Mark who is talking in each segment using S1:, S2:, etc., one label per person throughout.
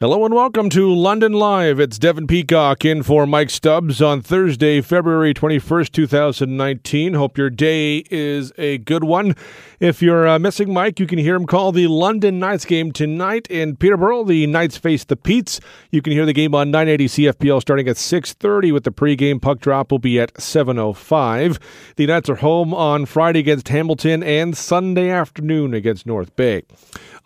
S1: Hello and welcome to London Live. It's Devin Peacock in for Mike Stubbs on Thursday, February 21st, 2019. Hope your day is a good one. If you're uh, missing Mike, you can hear him call the London Knights game tonight in Peterborough. The Knights face the Petes. You can hear the game on 980 CFPL starting at 6.30 with the pregame. Puck drop will be at 7.05. The Knights are home on Friday against Hamilton and Sunday afternoon against North Bay.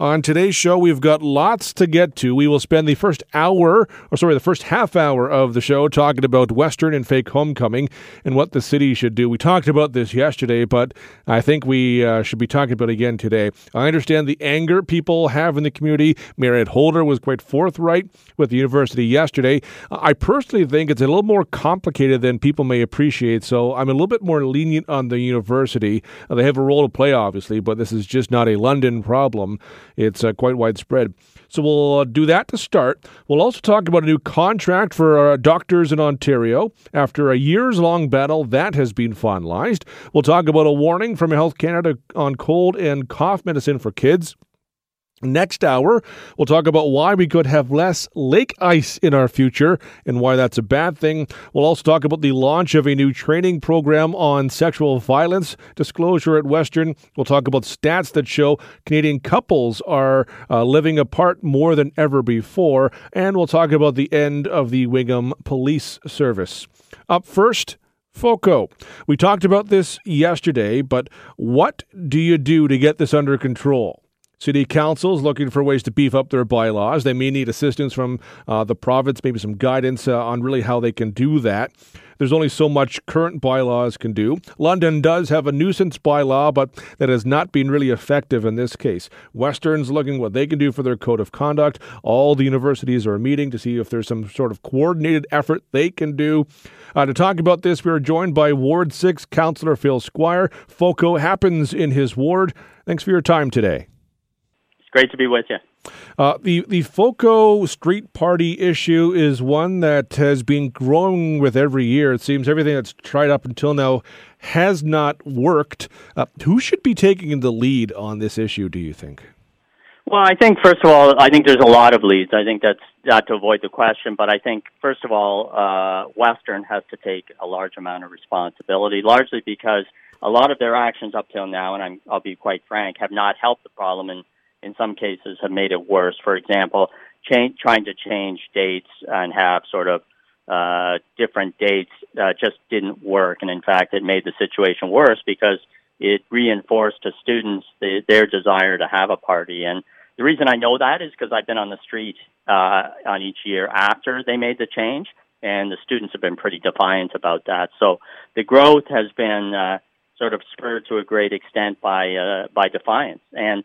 S1: On today's show, we've got lots to get to. We will spend the first hour, or sorry, the first half hour of the show talking about Western and fake homecoming and what the city should do. We talked about this yesterday, but I think we uh, should be talking about it again today. I understand the anger people have in the community. Mayor Ed Holder was quite forthright with the university yesterday. I personally think it's a little more complicated than people may appreciate, so I'm a little bit more lenient on the university. They have a role to play, obviously, but this is just not a London problem. It's uh, quite widespread. So we'll uh, do that to start. We'll also talk about a new contract for uh, doctors in Ontario. After a years long battle, that has been finalized. We'll talk about a warning from Health Canada on cold and cough medicine for kids. Next hour, we'll talk about why we could have less lake ice in our future and why that's a bad thing. We'll also talk about the launch of a new training program on sexual violence disclosure at Western. We'll talk about stats that show Canadian couples are uh, living apart more than ever before. And we'll talk about the end of the Wingham Police Service. Up first, FOCO. We talked about this yesterday, but what do you do to get this under control? City councils looking for ways to beef up their bylaws. They may need assistance from uh, the province, maybe some guidance uh, on really how they can do that. There's only so much current bylaws can do. London does have a nuisance bylaw, but that has not been really effective in this case. Western's looking what they can do for their code of conduct. All the universities are meeting to see if there's some sort of coordinated effort they can do. Uh, to talk about this, we are joined by Ward 6 Councillor Phil Squire. FOCO happens in his ward. Thanks for your time today
S2: great to be with you.
S1: Uh, the the FOCO Street Party issue is one that has been growing with every year. It seems everything that's tried up until now has not worked. Uh, who should be taking the lead on this issue? Do you think?
S2: Well, I think first of all, I think there's a lot of leads. I think that's not to avoid the question, but I think first of all, uh, Western has to take a large amount of responsibility, largely because a lot of their actions up till now, and I'm, I'll be quite frank, have not helped the problem and in some cases have made it worse. For example, change, trying to change dates and have sort of uh, different dates uh, just didn't work, and in fact, it made the situation worse because it reinforced to students the, their desire to have a party. And the reason I know that is because I've been on the street uh, on each year after they made the change, and the students have been pretty defiant about that. So the growth has been uh, sort of spurred to a great extent by uh, by defiance, and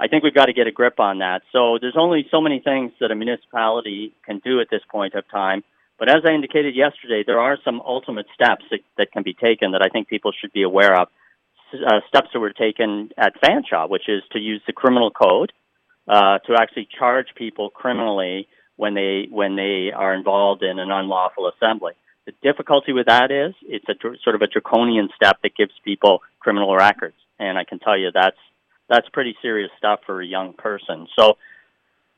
S2: I think we've got to get a grip on that. So there's only so many things that a municipality can do at this point of time. But as I indicated yesterday, there are some ultimate steps that, that can be taken that I think people should be aware of. Uh, steps that were taken at Fanshawe, which is to use the criminal code uh, to actually charge people criminally when they when they are involved in an unlawful assembly. The difficulty with that is it's a sort of a draconian step that gives people criminal records, and I can tell you that's that's pretty serious stuff for a young person. So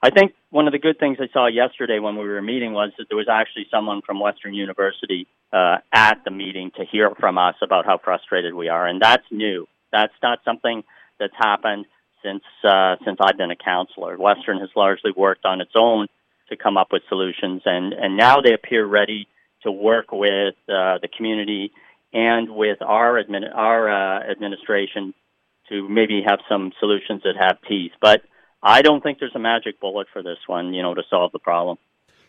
S2: I think one of the good things I saw yesterday when we were meeting was that there was actually someone from Western University uh, at the meeting to hear from us about how frustrated we are, and that's new. That's not something that's happened since uh, since I've been a counselor. Western has largely worked on its own to come up with solutions, and and now they appear ready to work with uh, the community and with our admin our uh, administration to maybe have some solutions that have teeth. But I don't think there's a magic bullet for this one, you know, to solve the problem.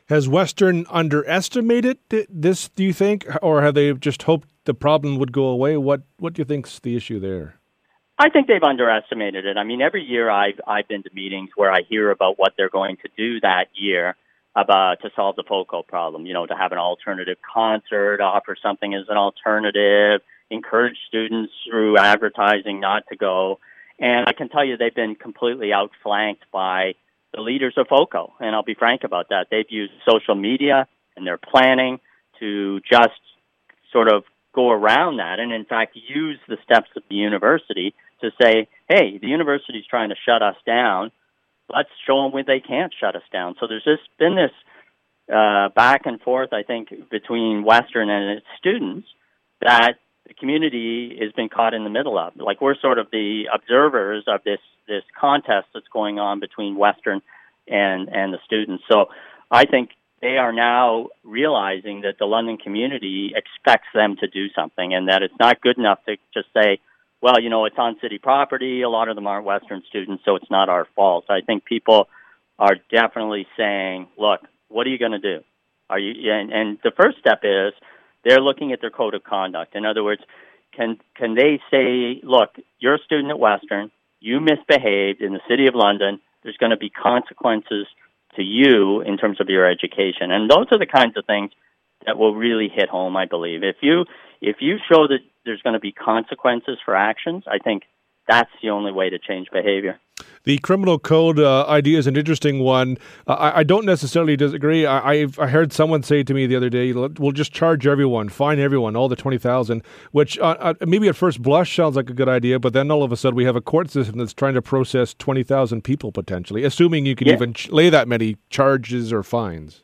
S1: Has Western underestimated this, do you think, or have they just hoped the problem would go away? What What do you think's the issue there?
S2: I think they've underestimated it. I mean, every year I've I've been to meetings where I hear about what they're going to do that year about to solve the FOCO problem. You know, to have an alternative concert, offer something as an alternative, encourage students through advertising not to go. And I can tell you they've been completely outflanked by the leaders of FOCO. And I'll be frank about that. They've used social media and their planning to just sort of go around that and in fact use the steps of the university to say, hey, the university is trying to shut us down. let's show them when they can't shut us down. So there's just been this uh, back and forth, I think, between Western and its students that the community has been caught in the middle of. Like we're sort of the observers of this this contest that's going on between Western and and the students. So I think they are now realizing that the London community expects them to do something, and that it's not good enough to just say, "Well, you know, it's on city property. A lot of them aren't Western students, so it's not our fault." I think people are definitely saying, "Look, what are you going to do? Are you?" And, and the first step is they're looking at their code of conduct. In other words, can can they say, "Look, you're a student at Western. You misbehaved in the city of London. There's going to be consequences." to you in terms of your education. And those are the kinds of things that will really hit home, I believe. If you if you show that there's going to be consequences for actions, I think that's the only way to change behavior.
S1: The criminal code uh, idea is an interesting one. Uh, I, I, don't necessarily disagree. I, I've, I heard someone say to me the other day, "We'll just charge everyone, fine everyone, all the twenty thousand, which uh, uh, maybe at first blush sounds like a good idea, but then all of a sudden we have a court system that's trying to process twenty thousand people potentially, assuming you can yeah. even ch- lay that many charges or fines.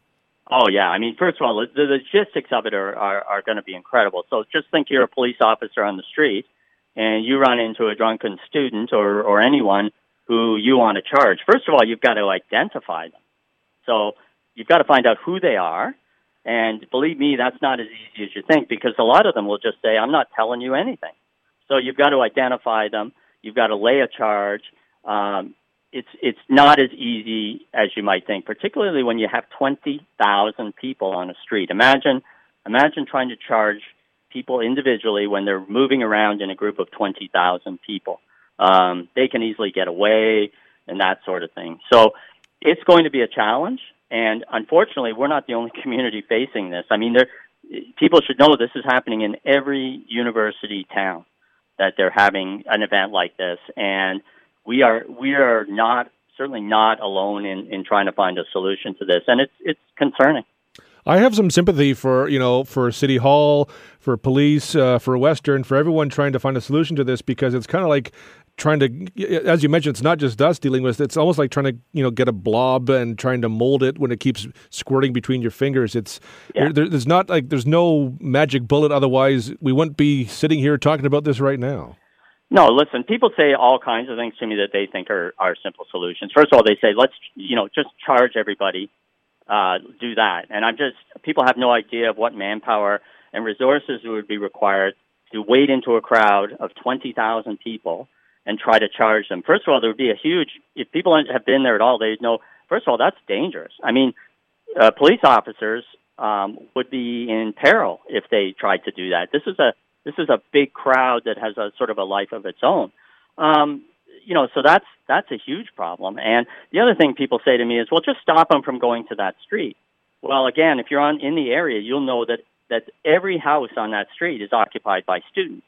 S2: Oh yeah, I mean, first of all, the logistics of it are, are, are going to be incredible. So just think you're a police officer on the street and you run into a drunken student or, or anyone who you want to charge, first of all, you've got to identify them. So you've got to find out who they are. And believe me, that's not as easy as you think because a lot of them will just say, I'm not telling you anything. So you've got to identify them. You've got to lay a charge. Um, it's it's not as easy as you might think, particularly when you have twenty thousand people on a street. Imagine imagine trying to charge people individually when they're moving around in a group of 20,000 people. Um, they can easily get away and that sort of thing. So it's going to be a challenge. And unfortunately, we're not the only community facing this. I mean, there, people should know this is happening in every university town that they're having an event like this. And we are, we are not, certainly not alone in, in trying to find a solution to this. And it's, it's concerning.
S1: I have some sympathy for you know for City Hall, for police, uh, for Western, for everyone trying to find a solution to this because it's kind of like trying to, as you mentioned, it's not just us dealing with. It's almost like trying to you know get a blob and trying to mold it when it keeps squirting between your fingers. It's yeah. there, there's not like there's no magic bullet. Otherwise, we wouldn't be sitting here talking about this right now.
S2: No, listen, people say all kinds of things to me that they think are, are simple solutions. First of all, they say, let's, you know, just charge everybody uh, do that. And I'm just, people have no idea of what manpower and resources would be required to wade into a crowd of 20,000 people and try to charge them. First of all, there would be a huge, if people have been there at all, they know, first of all, that's dangerous. I mean, uh, police officers um, would be in peril if they tried to do that. This is a, this is a big crowd that has a sort of a life of its own. Um, you know, so that's that's a huge problem. And the other thing people say to me is, well, just stop them from going to that street. Well, again, if you're on in the area, you'll know that that every house on that street is occupied by students.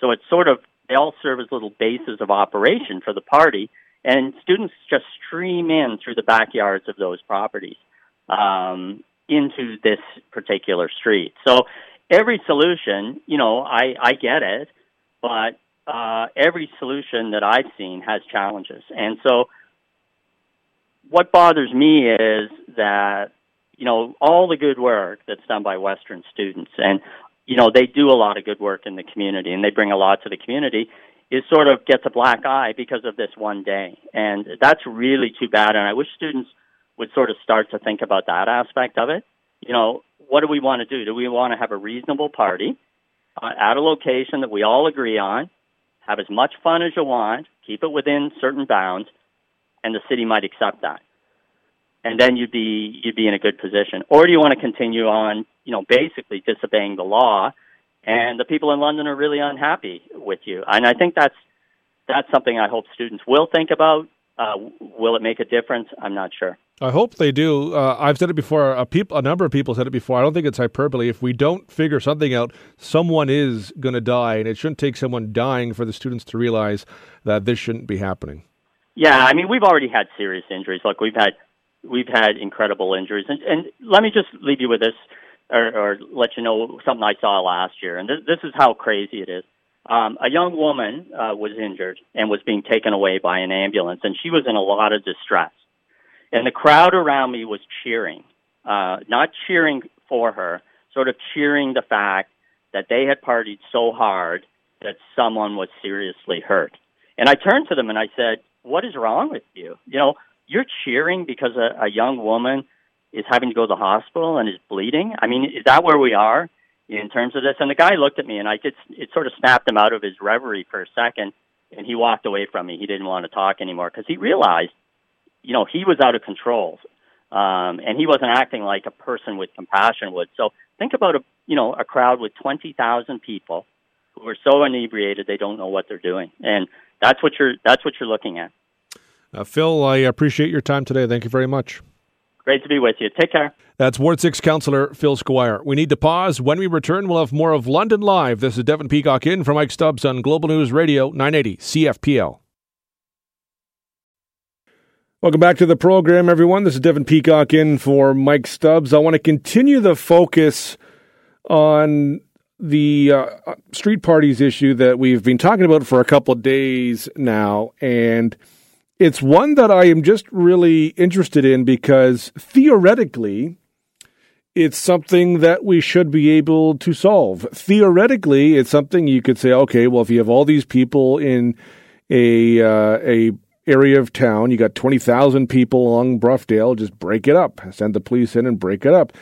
S2: So it's sort of they all serve as little bases of operation for the party, and students just stream in through the backyards of those properties um, into this particular street. So every solution, you know, I I get it, but uh, every solution that I've seen has challenges. And so what bothers me is that, you know, all the good work that's done by Western students, and, you know, they do a lot of good work in the community and they bring a lot to the community, is sort of gets a black eye because of this one day. And that's really too bad. And I wish students would sort of start to think about that aspect of it. You know, what do we want to do? Do we want to have a reasonable party uh, at a location that we all agree on? Have as much fun as you want, keep it within certain bounds, and the city might accept that. And then you'd be you'd be in a good position. Or do you want to continue on, you know, basically disobeying the law, and the people in London are really unhappy with you? And I think that's that's something I hope students will think about. Uh, will it make a difference? I'm not sure.
S1: I hope they do. Uh, I've said it before. A, peop- a number of people said it before. I don't think it's hyperbole. If we don't figure something out, someone is going to die, and it shouldn't take someone dying for the students to realize that this shouldn't be happening.
S2: Yeah, I mean, we've already had serious injuries. Look, we've had we've had incredible injuries, and, and let me just leave you with this, or, or let you know something I saw last year. And this, this is how crazy it is. um, a young woman uh, was injured and was being taken away by an ambulance, and she was in a lot of distress. And the crowd around me was cheering, uh, not cheering for her, sort of cheering the fact that they had partied so hard that someone was seriously hurt. And I turned to them and I said, What is wrong with you? You know, you're cheering because a, a young woman is having to go to the hospital and is bleeding. I mean, is that where we are in terms of this? And the guy looked at me and I just, it sort of snapped him out of his reverie for a second and he walked away from me. He didn't want to talk anymore because he realized, you know, he was out of control. Um, and he wasn't acting like a person with compassion would. So think about a, you know, a crowd with 20,000 people who are so inebriated they don't know what they're doing. And that's what you're, that's what you're looking at.
S1: Uh, Phil, I appreciate your time today. Thank you very much.
S2: Great to be with you. Take care.
S1: That's Ward 6 Councillor Phil Squire. We need to pause. When we return, we'll have more of London Live. This is Devin Peacock in for Mike Stubbs on Global News Radio 980 CFPL. Welcome back to the program, everyone. This is Devin Peacock in for Mike Stubbs. I want to continue the focus on the uh, street parties issue that we've been talking about for a couple of days now. And it's one that I am just really interested in because theoretically, it's something that we should be able to solve. Theoretically, it's something you could say, okay, well, if you have all these people in a uh, a area of town, you got twenty thousand people along Broughdale, just break it up, send the police in and break it up.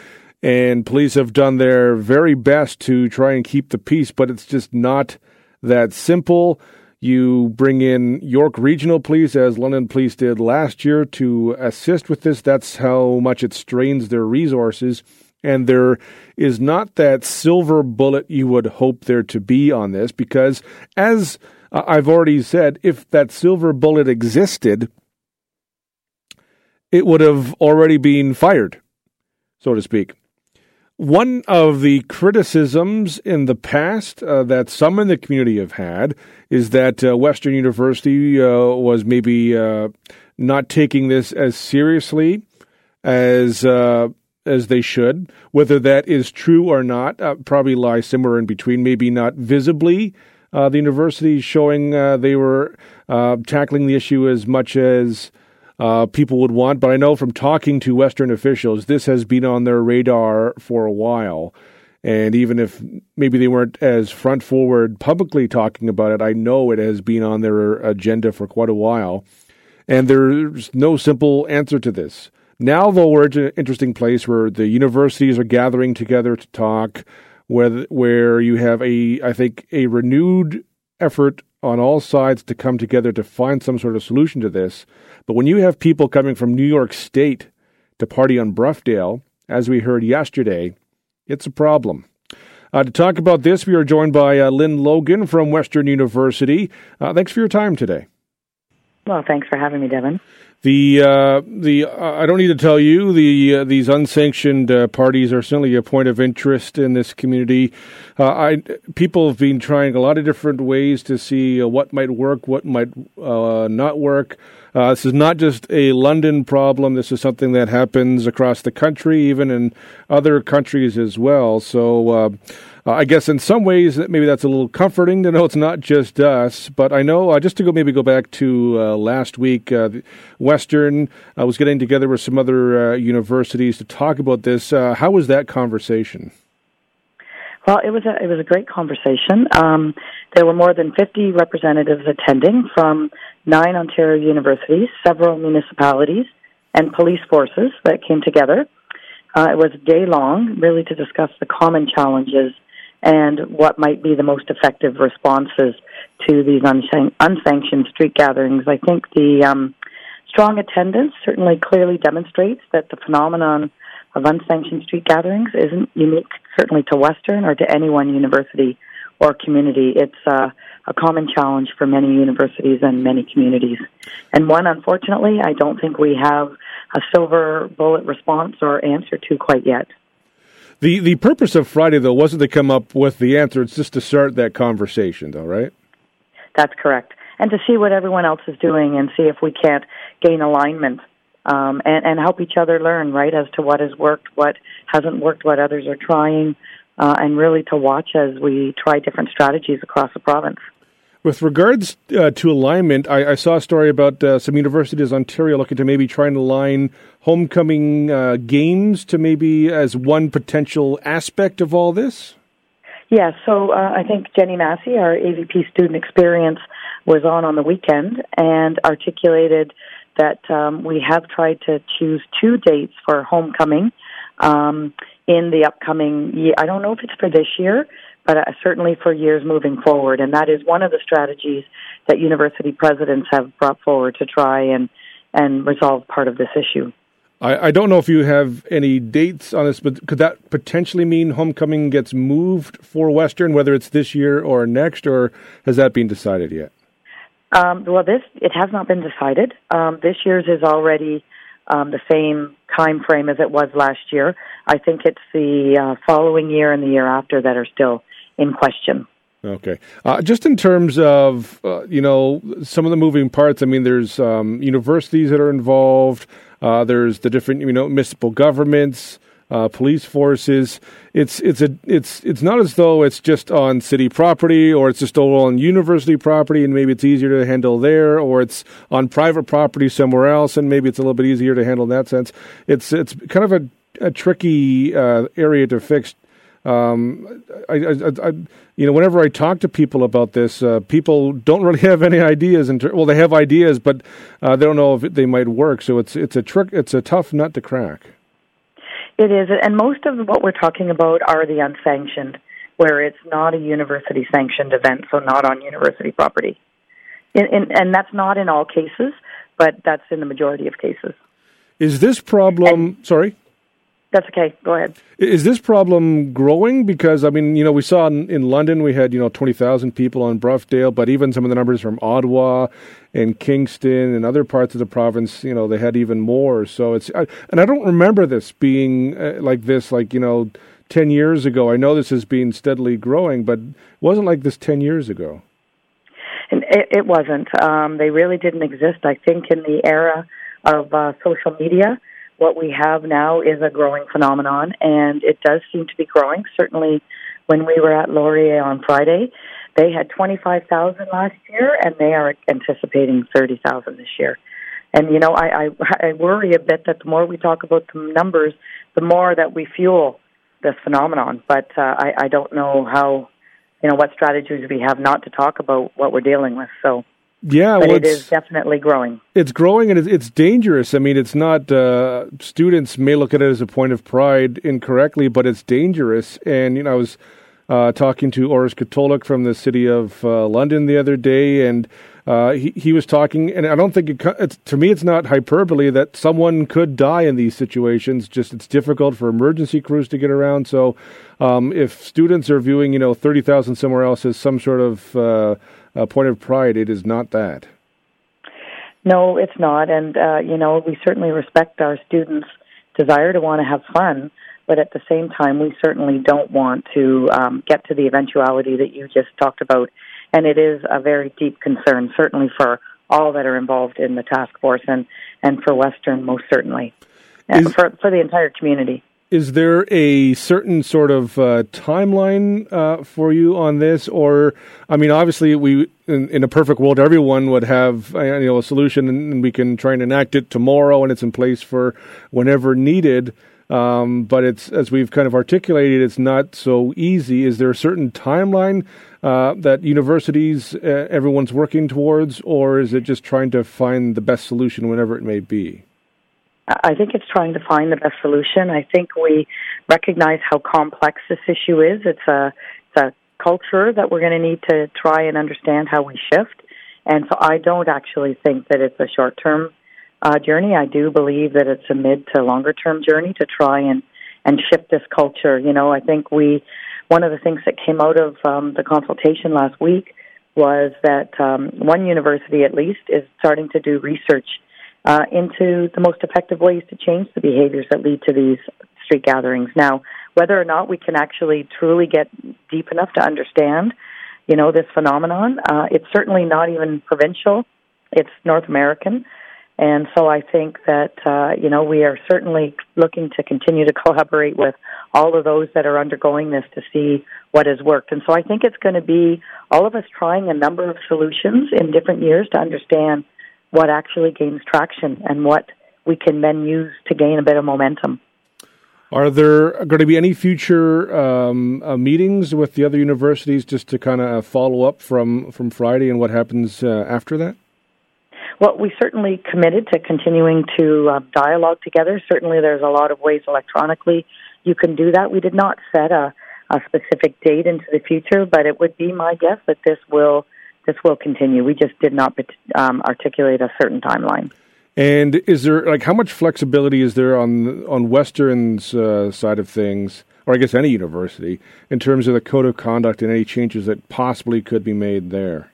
S1: And police have done their very best to try and keep the peace, but it's just not that simple. You bring in York Regional Police, as London Police did last year, to assist with this. That's how much it strains their resources. And there is not that silver bullet you would hope there to be on this, because as I've already said, if that silver bullet existed, it would have already been fired, so to speak. One of the criticisms in the past uh, that some in the community have had is that uh, Western University uh, was maybe uh, not taking this as seriously as uh, as they should. Whether that is true or not, uh, probably lies somewhere in between. Maybe not visibly. Uh, the university showing uh, they were uh, tackling the issue as much as uh, people would want. But I know from talking to Western officials, this has been on their radar for a while. And even if maybe they weren't as front forward publicly talking about it, I know it has been on their agenda for quite a while. And there's no simple answer to this. Now, though, we're at an interesting place where the universities are gathering together to talk, where, where you have a, I think, a renewed effort on all sides to come together to find some sort of solution to this. But when you have people coming from New York State to party on Broughdale, as we heard yesterday, it's a problem. Uh, to talk about this, we are joined by uh, Lynn Logan from Western University. Uh, thanks for your time today.
S3: Well, thanks for having me, Devin.
S1: The uh, the uh, I don't need to tell you the uh, these unsanctioned uh, parties are certainly a point of interest in this community. Uh, I people have been trying a lot of different ways to see uh, what might work, what might not work. this is not just a London problem. This is something that happens across the country, even in other countries as well. So uh, I guess in some ways that maybe that's a little comforting to know it's not just us. But I know uh, just to go maybe go back to uh, last week, uh, Western uh, was getting together with some other uh, universities to talk about this. how was that conversation?
S3: Well, it was a it was a great conversation. Um, there were more than fifty representatives attending from nine Ontario universities, several municipalities, and police forces that came together. Uh, it was day long, really to discuss the common challenges and what might be the most effective responses to these unsan- unsanctioned street gatherings. I think the um, strong attendance certainly clearly demonstrates that the phenomenon of unsanctioned street gatherings isn't unique, certainly to Western or to any one university or community. It's uh, a common challenge for many universities and many communities. And one, unfortunately, I don't think we have a silver bullet response or answer to quite yet.
S1: The the purpose of Friday though wasn't to come up with the answer. It's just to start that conversation, though, right?
S3: That's correct, and to see what everyone else is doing and see if we can't gain alignment um, and and help each other learn right as to what has worked, what hasn't worked, what others are trying. uh, and really to watch as we try different strategies across the province.
S1: With regards uh, to alignment, I, I, saw a story about uh, some universities in Ontario looking to maybe try and align homecoming uh, games to maybe as one potential aspect of all this.
S3: Yeah, so uh, I think Jennie Massey, our AVP student experience, was on on the weekend and articulated that um, we have tried to choose two dates for homecoming um, in the upcoming year. I don't know if it's for this year, but uh, certainly for years moving forward. And that is one of the strategies that university presidents have brought forward to try and, and resolve part of this issue.
S1: I, I don't know if you have any dates on this, but could that potentially mean homecoming gets moved for Western, whether it's this year or next, or has that been decided yet?
S3: Um, well, this it has not been decided. Um, this year's is already um, the same time frame as it was last year. I think it's the uh, following year and the year after that are still in question.
S1: Okay. Uh, just in terms of, uh, you know, some of the moving parts, I mean, there's um, universities that are involved, uh, there's the different, you know, municipal governments, uh, police forces. It's it's a it's it's not as though it's just on city property or it's just all on university property and maybe it's easier to handle there, or it's on private property somewhere else and maybe it's a little bit easier to handle in that sense. It's it's kind of a, a tricky uh, area to fix. Um, I, I, I, you know, whenever I talk to people about this, uh, people don't really have any ideas. Ter- well, they have ideas, but uh, they don't know if they might work. So it's it's a trick. It's a tough nut to crack.
S3: It is, and most of what we're talking about are the unsanctioned, where it's not a university sanctioned event, so not on university property. In, in, and that's not in all cases, but that's in the majority of cases.
S1: Is this problem? And, sorry.
S3: That's okay. Go ahead.
S1: Is this problem growing? Because I mean, you know, we saw in, in London we had you know twenty thousand people on Broughdale, but even some of the numbers from Ottawa and Kingston and other parts of the province, you know, they had even more. So it's I, and I don't remember this being uh, like this, like you know, ten years ago. I know this has been steadily growing, but it wasn't like this ten years ago.
S3: And it, it wasn't. Um, they really didn't exist. I think in the era of uh, social media what we have now is a growing phenomenon, and it does seem to be growing. Certainly, when we were at Laurier on Friday, they had 25,000 last year, and they are anticipating 30,000 this year. And you know, I, I I worry a bit that the more we talk about the numbers, the more that we fuel this phenomenon. But uh, I, I don't know how, you know, what strategies we have not to talk about what we're dealing with. So
S1: yeah,
S3: but
S1: well,
S3: it is definitely growing.
S1: It's growing and it's, it's dangerous. I mean, it's not. Uh, students may look at it as a point of pride incorrectly, but it's dangerous. And you know, I was uh, talking to Orest Katolyk from the city of uh, London the other day, and uh, he he was talking. And I don't think it, it's, to me, it's not hyperbole that someone could die in these situations. Just it's difficult for emergency crews to get around. So, um, if students are viewing, you know, thirty thousand somewhere else as some sort of uh, a point of pride. It is not that.
S3: No, it's not. And, uh, you know, we certainly respect our students' desire to want to have fun, but at the same time, we certainly don't want to um, get to the eventuality that you just talked about. And it is a very deep concern, certainly for all that are involved in the task force and, and for Western, most certainly, is, for, for the entire community.
S1: Is there a certain sort of uh, timeline uh, for you on this, or I mean, obviously, we in, in, a perfect world, everyone would have you know a solution, and we can try and enact it tomorrow, and it's in place for whenever needed. Um, but it's as we've kind of articulated, it's not so easy. Is there a certain timeline uh, that universities, uh, everyone's working towards, or is it just trying to find the best solution whenever it may be?
S3: I think it's trying to find the best solution. I think we recognize how complex this issue is. It's a, it's a culture that we're going to need to try and understand how we shift. And so I don't actually think that it's a short term uh, journey. I do believe that it's a mid to longer term journey to try and, and shift this culture. You know, I think we, one of the things that came out of um, the consultation last week was that um, one university at least is starting to do research uh, into the most effective ways to change the behaviors that lead to these street gatherings. Now, whether or not we can actually truly get deep enough to understand, you know, this phenomenon, uh, it's certainly not even provincial. It's North American. And so I think that, uh, you know, we are certainly looking to continue to collaborate with all of those that are undergoing this to see what has worked. And so I think it's going to be all of us trying a number of solutions in different years to understand what actually gains traction and what we can then use to gain a bit of momentum.
S1: Are there going to be any future um, uh, meetings with the other universities just to kind of follow up from, from Friday and what happens uh, after that?
S3: Well, we certainly committed to continuing to uh, dialogue together. Certainly, there's a lot of ways electronically you can do that. We did not set a, a specific date into the future, but it would be my guess that this will this will continue. We just did not um, articulate a certain timeline.
S1: And is there like how much flexibility is there on on Western's uh, side of things, or I guess any university, in terms of the code of conduct and any changes that possibly could be made there?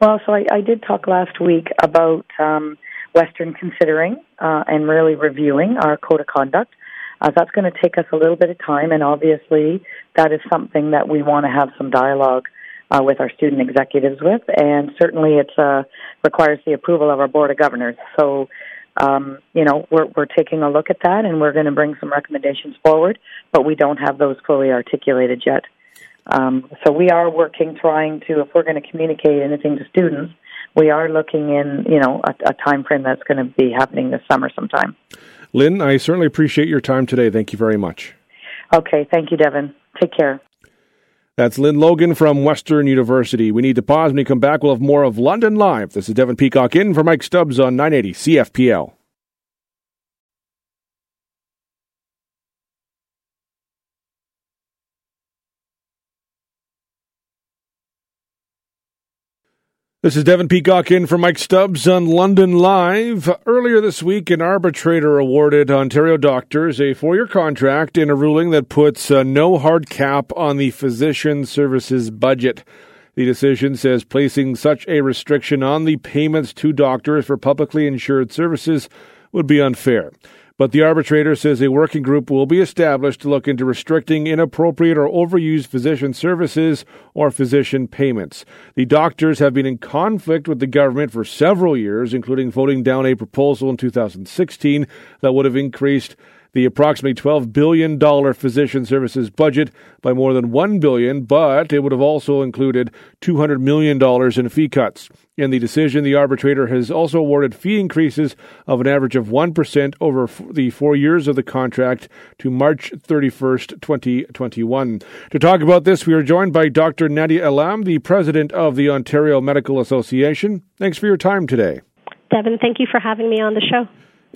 S3: Well, so I, I did talk last week about um, Western considering uh, and really reviewing our code of conduct. Uh, that's going to take us a little bit of time, and obviously that is something that we want to have some dialogue uh, with our student executives with, and certainly it uh, requires the approval of our board of governors. So, um, you know, we're we're taking a look at that, and we're going to bring some recommendations forward, but we don't have those fully articulated yet. Um, so we are working, trying to, if we're going to communicate anything to students, we are looking in, you know, a, a time frame that's going to be happening this summer sometime.
S1: Lynn, I certainly appreciate your time today. Thank you very much.
S3: Okay, thank you, Devin. Take care.
S1: That's Lynn Logan from Western University. We need to pause. When we come back, we'll have more of London Live. This is Devin Peacock in for Mike Stubbs on 980 CFPL. This is Devin Peacock in for Mike Stubbs on London Live. Earlier this week, an arbitrator awarded Ontario doctors a four year contract in a ruling that puts uh, no hard cap on the physician services budget. The decision says placing such a restriction on the payments to doctors for publicly insured services would be unfair. But the arbitrator says a working group will be established to look into restricting inappropriate or overused physician services or physician payments. The doctors have been in conflict with the government for several years, including voting down a proposal in 2016 that would have increased the approximately $12 billion physician services budget by more than 1 billion, but it would have also included $200 million in fee cuts. In the decision, the arbitrator has also awarded fee increases of an average of 1% over f- the four years of the contract to March 31st, 2021. To talk about this, we are joined by Dr. Nadia Alam, the president of the Ontario Medical Association. Thanks for your time today.
S4: Devin, thank you for having me on the show.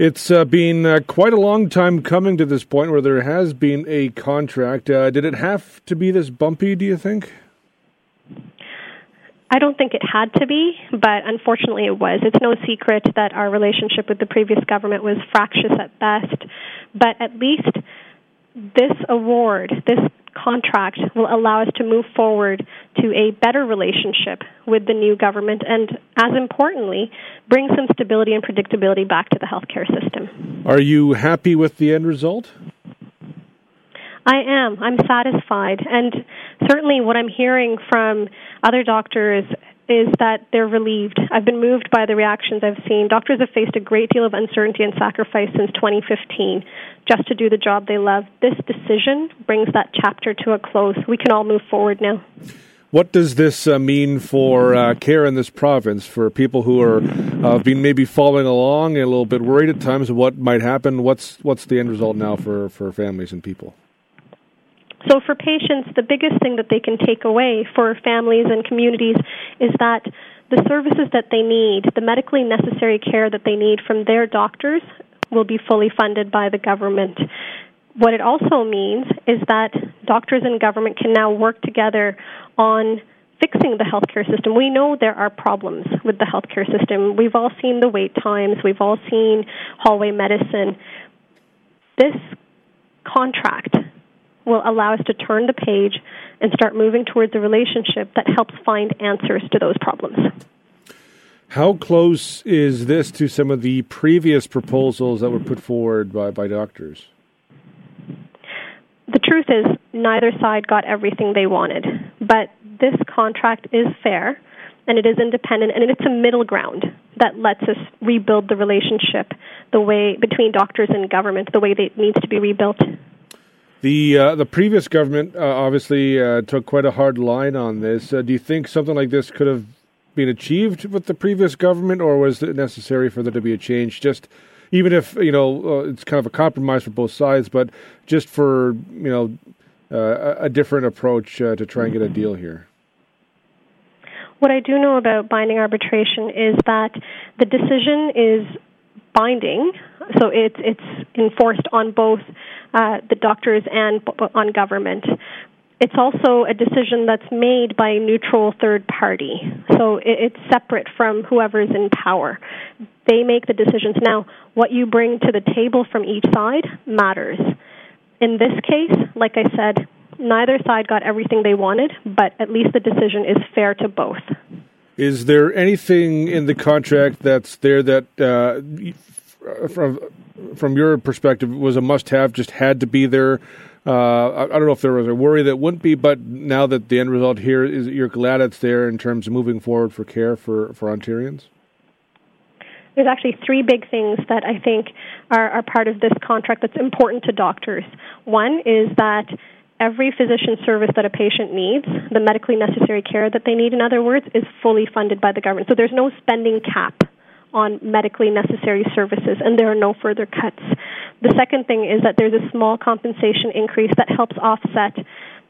S1: It's uh, been uh, quite a long time coming to this point where there has been a contract. Uh, did it have to be this bumpy, do you think?
S4: I don't think it had to be, but unfortunately it was. It's no secret that our relationship with the previous government was fractious at best, but at least this award, this contract will allow us to move forward to a better relationship with the new government and, as importantly, bring some stability and predictability back to the healthcare system.
S1: Are you happy with the end result?
S4: I am. I'm satisfied. And certainly what I'm hearing from other doctors is that they're relieved. I've been moved by the reactions I've seen. Doctors have faced a great deal of uncertainty and sacrifice since 2015 just to do the job they love. This decision brings that chapter to a close. We can all move forward now.
S1: What does this uh, mean for uh, care in this province for people who are uh, been maybe following along and a little bit worried at times of what might happen? What's what's the end result now for, for families and people?
S4: So, for patients, the biggest thing that they can take away for families and communities is that the services that they need, the medically necessary care that they need from their doctors, will be fully funded by the government. What it also means is that doctors and government can now work together on fixing the healthcare system. We know there are problems with the healthcare system. We've all seen the wait times, we've all seen hallway medicine. This contract will allow us to turn the page and start moving towards a relationship that helps find answers to those problems.
S1: How close is this to some of the previous proposals that were put forward by, by doctors?
S4: The truth is, neither side got everything they wanted, but this contract is fair and it is independent and it's a middle ground. that lets us rebuild the relationship the way between doctors and government the way that it needs to be rebuilt.
S1: The uh, the previous government uh, obviously uh, took quite a hard line on this. Uh, do you think something like this could have been achieved with the previous government, or was it necessary for there to be a change? Just even if you know uh, it's kind of a compromise for both sides, but just for you know uh, a different approach to try and get a deal here.
S4: What I do know about binding arbitration is that the decision is binding, so it's it's enforced on both uh, the doctors and on government. It's also a decision that's made by a neutral third party, so it's separate from whoever's in power. They make the decisions. Now, what you bring to the table from each side matters. In this case, like I said, neither side got everything they wanted, but at least the decision is fair to both.
S1: Is there anything in the contract that's there that, uh, from from your perspective, was a must-have? Just had to be there. Uh, I, I, don't know if there was a worry that wouldn't be, but now that the end result here is, you're glad it's there in terms of moving forward for care for for Ontarians.
S4: There's actually three big things that I think are, are part of this contract that's important to doctors. One is that every physician service that a patient needs, the medically necessary care that they need, in other words, is fully funded by the government. So there's no spending cap on medically necessary services, and there are no further cuts. The second thing is that there's a small compensation increase that helps offset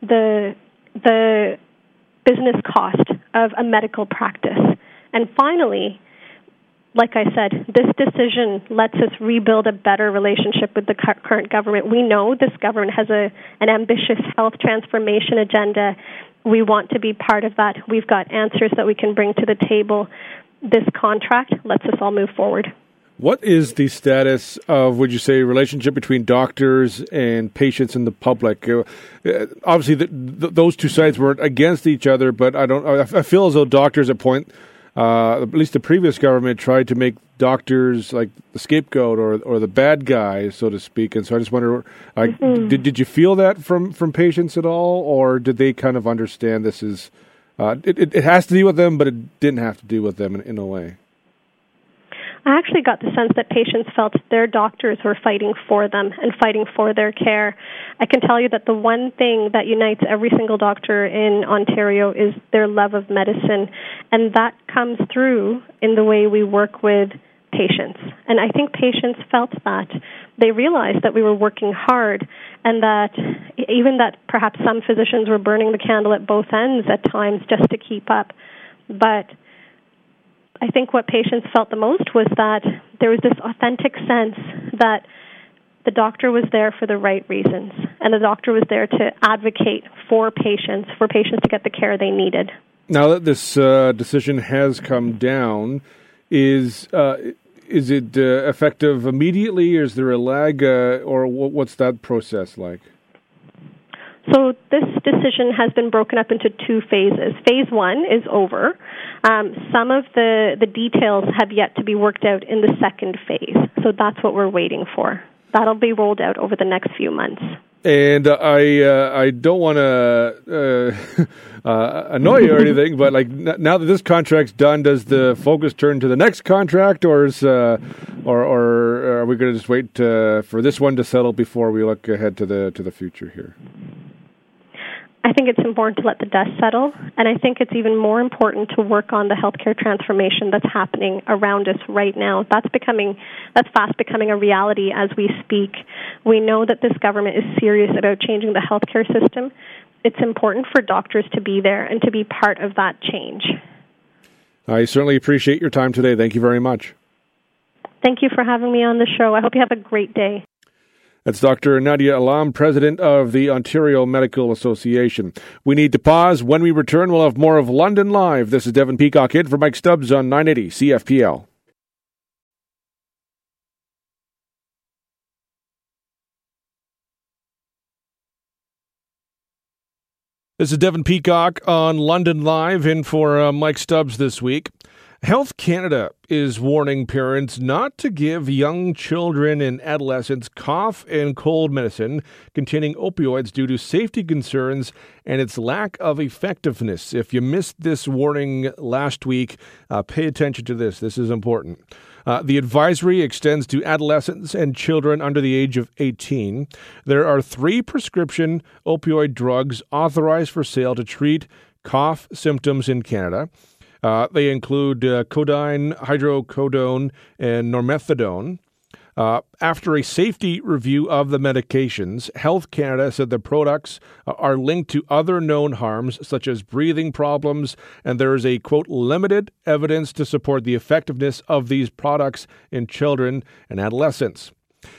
S4: the the business cost of a medical practice. And finally, like I said, this decision lets us rebuild a better relationship with the current government. We know this government has a an ambitious health transformation agenda. We want to be part of that. We've got answers that we can bring to the table. This contract lets us all move forward.
S1: What is the status of, would you say, relationship between doctors and patients and the public? Uh, obviously, the, the, those two sides weren't against each other, but I don't. I feel as though doctors at point uh, at least the previous government tried to make doctors like the scapegoat or or the bad guy, so to speak. And so I just wonder, like, mm-hmm. did did you feel that from from patients at all, or did they kind of understand this is uh, it, it has to do with them, but it didn't have to do with them in, in a way?
S4: I actually got the sense that patients felt their doctors were fighting for them and fighting for their care. I can tell you that the one thing that unites every single doctor in Ontario is their love of medicine, and that comes through in the way we work with patients. And I think patients felt that. They realized that we were working hard and that even that perhaps some physicians were burning the candle at both ends at times just to keep up. But I think what patients felt the most was that there was this authentic sense that the doctor was there for the right reasons, and the doctor was there to advocate for patients, for patients to get the care they needed.
S1: Now that this uh, decision has come down, is uh, is it uh, effective immediately? Is there a lag, uh, or what's that process like?
S4: So this decision has been broken up into two phases. Phase one is over. Um, some of the, the details have yet to be worked out in the second phase. So that's what we're waiting for. That'll be rolled out over the next few months.
S1: And uh, I uh, I don't want to uh, uh, annoy you or anything, but like n- now that this contract's done, does the focus turn to the next contract, or is uh, or, or are we going to just wait uh, for this one to settle before we look ahead to the to the future here?
S4: I think it's important to let the dust settle, and I think it's even more important to work on the healthcare transformation that's happening around us right now. That's becoming that's fast becoming a reality as we speak. We know that this government is serious about changing the healthcare system. It's important for doctors to be there and to be part of that change.
S1: I certainly appreciate your time today. Thank you very much.
S4: Thank you for having me on the show. I hope you have a great day.
S1: That's Dr. Nadia Alam, president of the Ontario Medical Association. We need to pause. When we return, we'll have more of London Live. This is Devin Peacock in for Mike Stubbs on 980 CFPL. This is Devin Peacock on London Live in for uh, Mike Stubbs this week. Health Canada is warning parents not to give young children and adolescents cough and cold medicine containing opioids due to safety concerns and its lack of effectiveness. If you missed this warning last week, uh, pay attention to this. This is important. Uh, the advisory extends to adolescents and children under the age of 18. There are three prescription opioid drugs authorized for sale to treat cough symptoms in Canada. Uh, they include uh, codeine, hydrocodone, and normethadone. Uh, after a safety review of the medications, Health Canada said the products uh, are linked to other known harms such as breathing problems, and there is a quote limited evidence to support the effectiveness of these products in children and adolescents.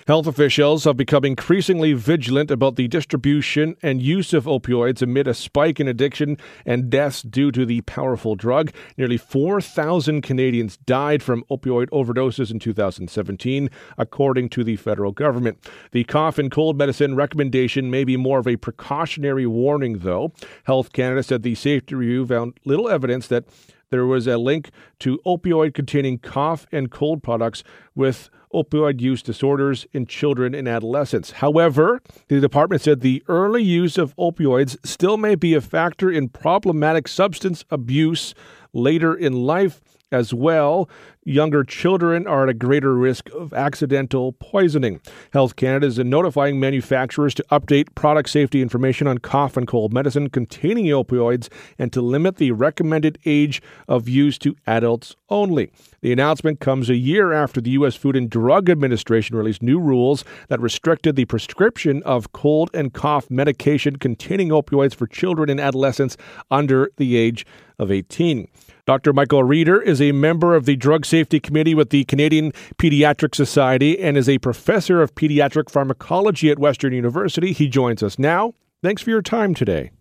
S1: Health officials have become increasingly vigilant about the distribution and use of opioids amid a spike in addiction and deaths due to the powerful drug. Nearly 4,000 Canadians died from opioid overdoses in 2017, according to the federal government. The cough and cold medicine recommendation may be more of a precautionary warning, though. Health Canada said the safety review found little evidence that there was a link to opioid containing cough and cold products with opioid use disorders in children and adolescents. However, the department said the early use of opioids still may be a factor in problematic substance abuse later in life as well, younger children are at a greater risk of accidental poisoning. Health Canada is notifying manufacturers to update product safety information on cough and cold medicine containing opioids and to limit the recommended age of use to adults only. The announcement comes a year after the U.S. Food and Drug Administration released new rules that restricted the prescription of cold and cough medication containing opioids for children and adolescents under the age of 18. Dr. Michael Rieder is a member of the Drug Safety Committee with the Canadian Pediatric Society and is a professor of pediatric pharmacology at Western University. He joins us now. Thanks for your time today.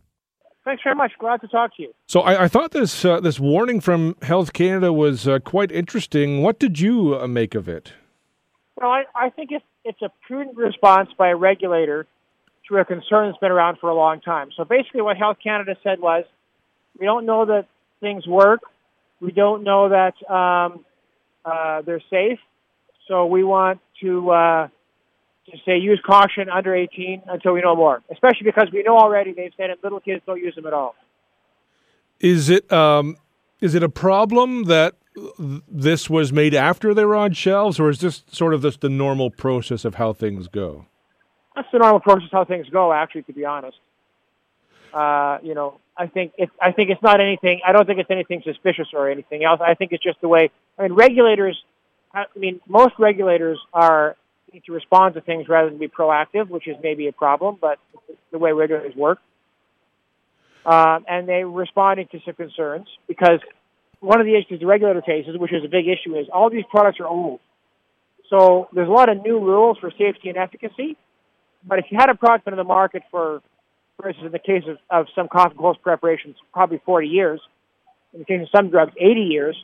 S5: Thanks very much. Glad to talk to you.
S1: So I, I thought this uh, this warning from Health Canada was uh, quite interesting. What did you uh, make of it?
S5: Well, I, I think it's it's a prudent response by a regulator to a concern that's been around for a long time. So basically, what Health Canada said was, we don't know that things work. We don't know that um, uh, they're safe. So we want to uh, to say use caution under 18 until we know more, especially because we know already they've said that little kids don't use them at all.
S1: Is it um, is it a problem that this was made after they were on shelves, or is this sort of just the normal process of how things go?
S5: That's the normal process how things go. Actually, to be honest, uh, you know, I think it, I think it's not anything. I don't think it's anything suspicious or anything else. I think it's just the way. I mean, regulators. I mean, most regulators are need to respond to things rather than be proactive, which is maybe a problem, but the way regulators work. Um, and they responding to some concerns because one of the issues the regulator faces, which is a big issue, is all these products are old. So there's a lot of new rules for safety and efficacy. But if you had a product in the market for instance, in the case of, of some cough and cold preparations, probably 40 years. In the case of some drugs, 80 years.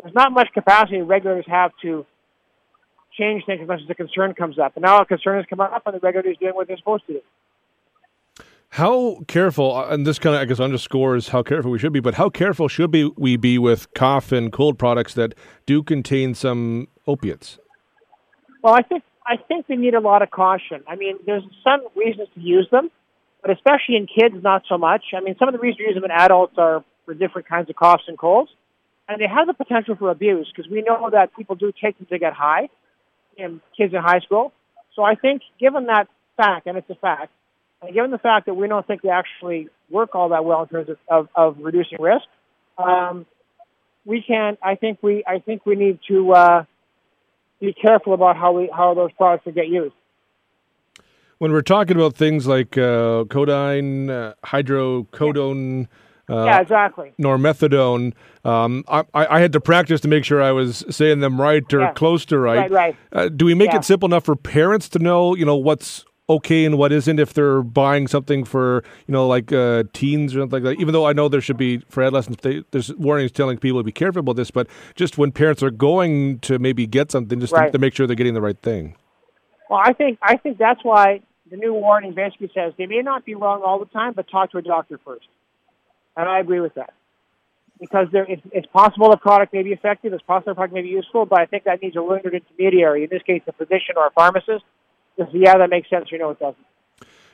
S5: There's not much capacity regulators have to change things unless the concern comes up. And now a concern has come up, and the regulators doing what they're supposed to do.
S1: How careful, uh, and this kind of, I guess, underscores how careful we should be, but how careful should be, we be with cough and cold products that do contain some opiates?
S5: Well, I think I think we need a lot of caution. I mean, there's some reasons to use them but especially in kids, not so much. I mean, some of the reasons we use them in adults are for different kinds of coughs and colds, and they have the potential for abuse because we know that people do take them to get high, in kids in high school. So I think, given that fact, and it's a fact, and given the fact that we don't think they actually work all that well in terms of, of, of reducing risk, um, we can. I think we. I think we need to uh, be careful about how we how those products will get used
S1: when we're talking about things like uh, codeine, uh, hydrocodone,
S5: uh, yeah, exactly.
S1: Normethadone. Um, I, I, had to practice to make sure I was saying them right or yeah. close to right.
S5: Right, right.
S1: Uh, do we make yeah. it simple enough for parents to know, you know, what's okay and what isn't if they're buying something for, you know, like uh, teens or something like that? Even though I know there should be for adolescents, they, there's warnings telling people to be careful about this, but just when parents are going to maybe get something, just right. to, to make sure they're getting the right thing.
S5: Well, I think I think that's why the new warning basically says they may not be wrong all the time, but talk to a doctor first. And I agree with that. because there, it's, it's possible the product may be effective, it's possible the product may be useful, but I think that needs a learned intermediary, in this case, a physician or a pharmacist. Just, yeah, that makes sense, or no, it doesn't.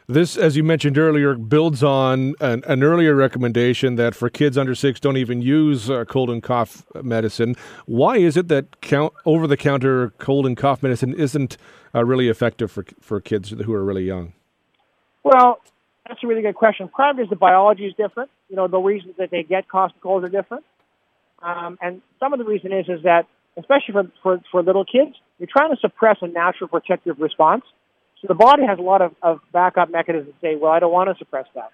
S1: This, as you mentioned earlier, builds on an, an, earlier recommendation that for kids under six, don't even use uh, cold and cough medicine. Why is it that count, over-the-counter cold and cough medicine isn't uh, really effective for for kids who are really young?
S5: Well, that's a really good question. Part is the biology is different. You know, the reasons that they get cough and colds are different, um, and some of the reason is is that especially for, for for little kids, you're trying to suppress a natural protective response so the body has a lot of, of backup mechanisms to say, well, I don't want to suppress that.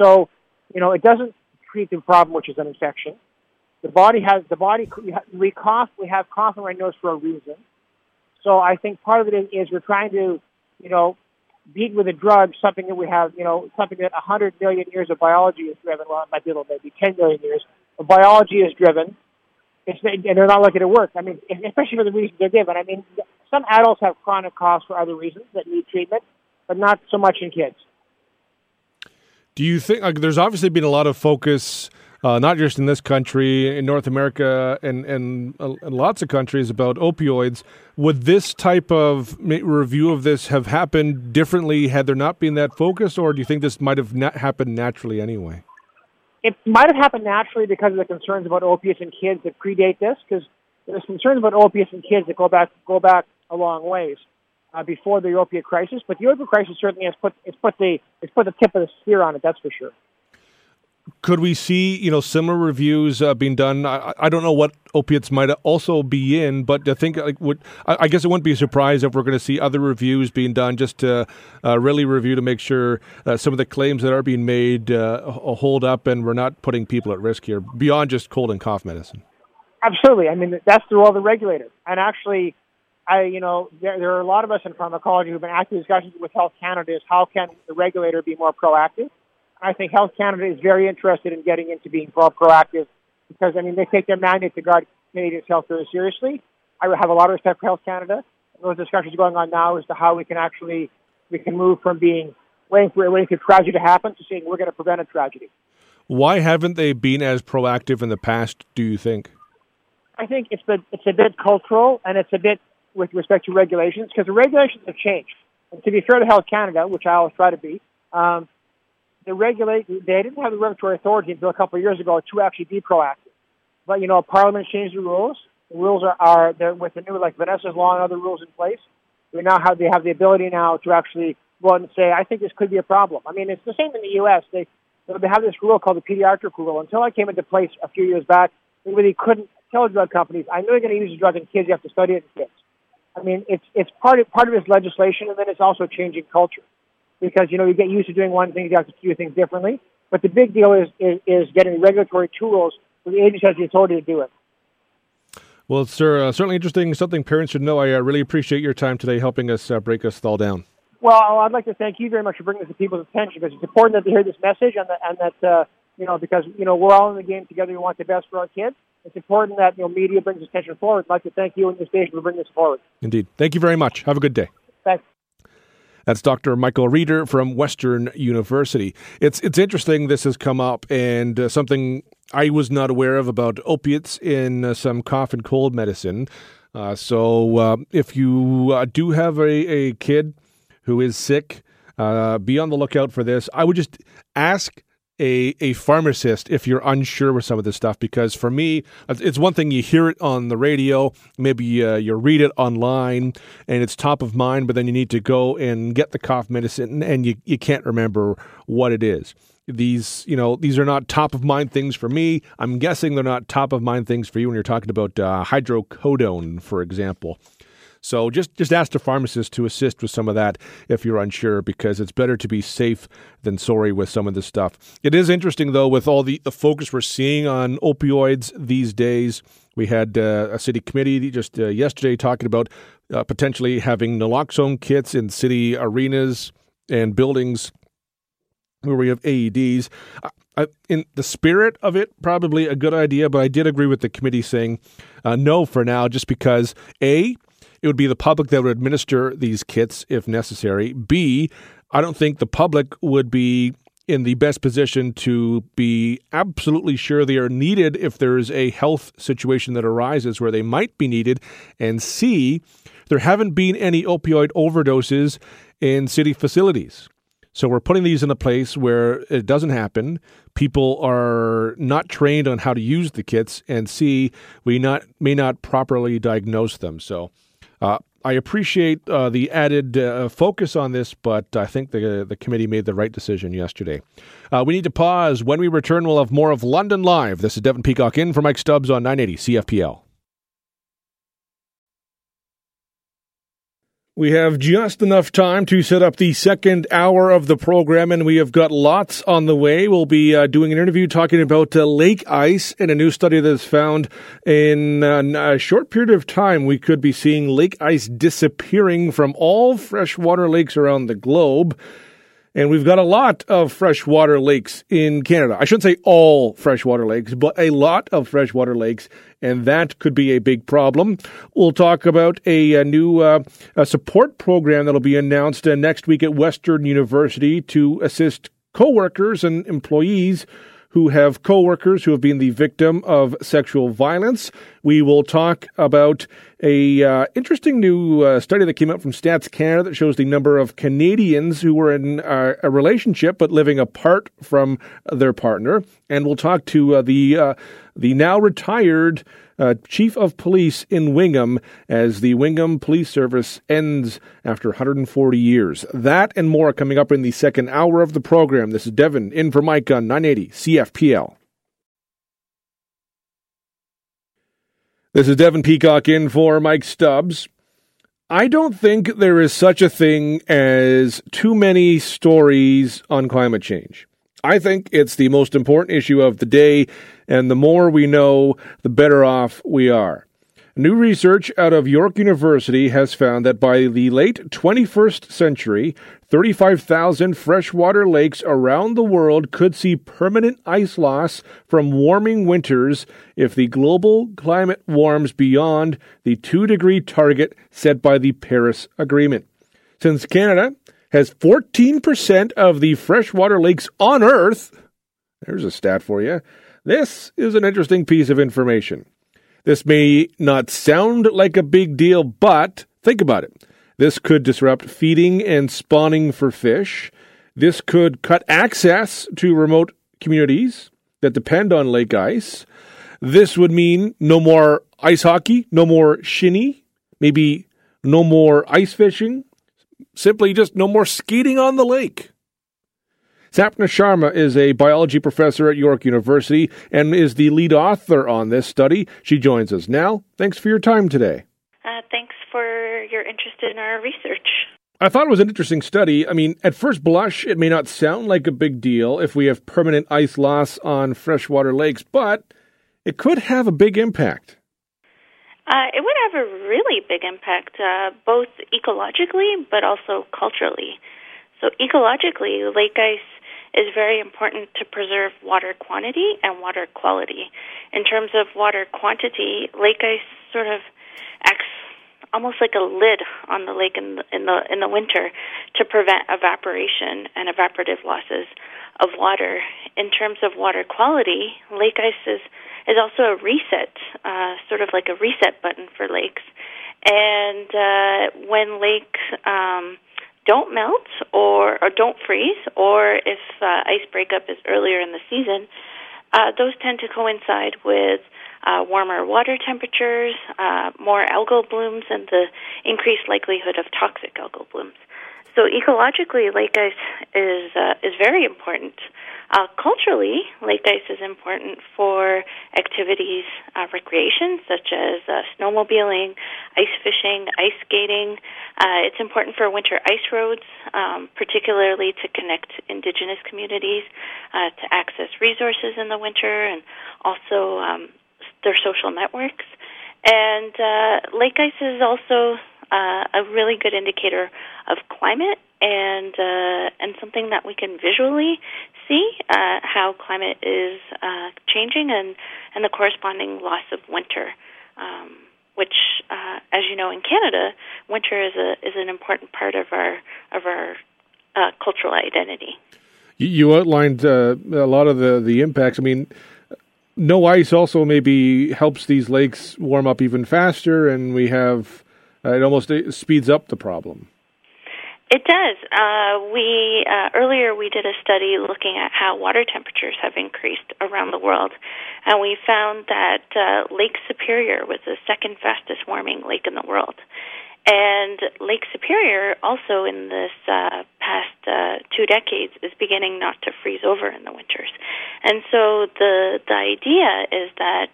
S5: So, you know, it doesn't treat the problem, which is an infection. The body has, the body, we cough, we have cough in our nose for a reason. So I think part of it is we're trying to, you know, beat with a drug something that we have, you know, something that 100 million years of biology is driven, well, it might be a little, maybe 10 million years of biology is driven, it's, and they're not looking to work. I mean, especially for the reasons they're given. I mean, some adults have chronic coughs for other reasons that need treatment, but not so much in kids.
S1: Do you think like, there's obviously been a lot of focus, uh, not just in this country, in North America, and and, uh, and lots of countries about opioids? Would this type of review of this have happened differently had there not been that focus, or do you think this might have not happened naturally anyway?
S5: It might have happened naturally because of the concerns about opiates in kids that predate this, because there's concerns about opiates in kids that go back go back a long ways uh, before the opiate crisis. But the opiate crisis certainly has put it's put the it's put the tip of the spear on it. That's for sure.
S1: Could we see you know similar reviews uh, being done? I, I, don't know what opiates might also be in, but I think like would I, I guess it wouldn't be a surprise if we're going to see other reviews being done just to uh, really review to make sure uh, some of the claims that are being made uh, hold up and we're not putting people at risk here beyond just cold and cough medicine.
S5: Absolutely. I mean, that's the role of the regulator. And actually, I, you know, there, there are a lot of us in pharmacology who've been active discussions with Health Canada is how can the regulator be more proactive? I think Health Canada is very interested in getting into being more proactive because, I mean, they take their mandate to guard Canadians' health very seriously. I have a lot of respect for Health Canada. Those discussions going on now as to how we can actually we can move from being waiting for waiting for tragedy to happen to saying we're going to prevent a tragedy.
S1: Why haven't they been as proactive in the past? Do you think?
S5: I think it's the it's a bit cultural and it's a bit with respect to regulations because the regulations have changed. And to be fair to Health Canada, which I always try to be, um, the regulate they didn't have the regulatory authority until a couple of years ago to actually be proactive. But you know, Parliament changed the rules. The rules are are they're with the new like Vanessa's law and other rules in place. We now have they have the ability now to actually go out and say, I think this could be a problem. I mean, it's the same in the U.S. They they have this rule called the pediatric rule. Until I came into place a few years back, they really couldn't tell drug companies, I know you're going to use a drug in kids, you have to study it in kids. I mean, it's it's part of part of its legislation, and then it's also changing culture because you know you get used to doing one thing, you have to do things differently. But the big deal is is, is getting regulatory tools so the agency has the authority to do it.
S1: Well, sir, uh, certainly interesting. Something parents should know. I uh, really appreciate your time today, helping us uh, break us all down.
S5: Well, I'd like to thank you very much for bringing this to people's attention because it's important that they hear this message and that, and that uh, you know because you know we're all in the game together. We want the best for our kids it's important that you know media brings attention forward. I'd like to thank you and the station for bringing this forward.
S1: Indeed. Thank you very much. Have a good day.
S5: Thanks.
S1: That's Dr. Michael Rieder from Western University. It's it's interesting. This has come up, and uh, something I was not aware of about opiates in uh, some cough and cold medicine. Uh, so, uh, if you uh, do have a, a kid who is sick, uh, be on the lookout for this. I would just ask a, a pharmacist if you're unsure with some of this stuff because for me it's one thing you hear it on the radio maybe uh, you read it online and it's top of mind but then you need to go and get the cough medicine and you, you can't remember what it is. These you know these are not top of mind things for me. I'm guessing they're not top of mind things for you when you're talking about uh, hydrocodone for example so just just ask the pharmacist to assist with some of that if you're unsure, because it's better to be safe than sorry with some of this stuff. It is interesting though, with all the, the focus we're seeing on opioids these days. We had uh, a city committee just uh, yesterday talking about uh, potentially having naloxone kits in city arenas and buildings where we have AEDs. in the spirit of it, probably a good idea, but I did agree with the committee saying uh, no for now, just because A, it would be the public that would administer these kits if necessary. B, I don't think the public would be in the best position to be absolutely sure they are needed if there's a health situation that arises where they might be needed, and C, there haven't been any opioid overdoses in city facilities. So we're putting these in a place where it doesn't happen. People are not trained on how to use the kits, and C, we not may not properly diagnose them. So uh, I appreciate uh, the added uh, focus on this, but I think the the committee made the right decision yesterday. Uh, we need to pause. When we return, we'll have more of London Live. This is Devin Peacock in for Mike Stubbs on 980 CFPL. We have just enough time to set up the second hour of the program, and we have got lots on the way. We'll be uh, doing an interview talking about uh, lake ice and a new study that's found in uh, a short period of time we could be seeing lake ice disappearing from all freshwater lakes around the globe. And we've got a lot of freshwater lakes in Canada. I shouldn't say all freshwater lakes, but a lot of freshwater lakes, and that could be a big problem. We'll talk about a, a new uh, a support program that'll be announced uh, next week at Western University to assist coworkers and employees who have coworkers who have been the victim of sexual violence. We will talk about a uh, interesting new uh, study that came out from Stats Canada that shows the number of Canadians who were in uh, a relationship but living apart from their partner, and we'll talk to uh, the uh, the now retired uh, chief of police in Wingham as the Wingham Police Service ends after 140 years. That and more coming up in the second hour of the program. This is Devin in for Mike on 980 CFPL. This is Devin Peacock in for Mike Stubbs. I don't think there is such a thing as too many stories on climate change. I think it's the most important issue of the day, and the more we know, the better off we are. New research out of York University has found that by the late 21st century, 35,000 freshwater lakes around the world could see permanent ice loss from warming winters if the global climate warms beyond the 2 degree target set by the Paris Agreement. Since Canada has 14% of the freshwater lakes on Earth. There's a stat for you. This is an interesting piece of information. This may not sound like a big deal, but think about it. This could disrupt feeding and spawning for fish. This could cut access to remote communities that depend on lake ice. This would mean no more ice hockey, no more shinny, maybe no more ice fishing, Simply just no more skating on the lake. Sapna Sharma is a biology professor at York University and is the lead author on this study. She joins us now. Thanks for your time today.
S6: Uh, thanks for your interest in our research.
S1: I thought it was an interesting study. I mean, at first blush, it may not sound like a big deal if we have permanent ice loss on freshwater lakes, but it could have a big impact.
S6: Uh, it would have a really big impact, uh, both ecologically but also culturally. So, ecologically, lake ice is very important to preserve water quantity and water quality. In terms of water quantity, lake ice sort of acts almost like a lid on the lake in the, in the in the winter to prevent evaporation and evaporative losses of water. In terms of water quality, lake ice is is also a reset, uh, sort of like a reset button for lakes. And uh, when lakes um, don't melt or, or don't freeze, or if uh, ice breakup is earlier in the season, uh, those tend to coincide with uh, warmer water temperatures, uh, more algal blooms, and the increased likelihood of toxic algal blooms. So ecologically, lake ice is uh, is very important. Uh, culturally, lake ice is important for activities, uh, recreation such as uh, snowmobiling, ice fishing, ice skating. Uh, it's important for winter ice roads, um, particularly to connect indigenous communities uh, to access resources in the winter and also um, their social networks. And uh, lake ice is also uh, a really good indicator of climate and uh, and something that we can visually see uh, how climate is uh, changing and and the corresponding loss of winter. Um, which, uh, as you know, in Canada, winter is a is an important part of our of our uh, cultural identity.
S1: You outlined uh, a lot of the, the impacts. I mean, no ice also maybe helps these lakes warm up even faster, and we have it almost speeds up the problem.
S6: It does. Uh, we uh, earlier we did a study looking at how water temperatures have increased around the world, and we found that uh, Lake Superior was the second fastest warming lake in the world. And Lake Superior, also in this uh, past uh, two decades, is beginning not to freeze over in the winters. And so the the idea is that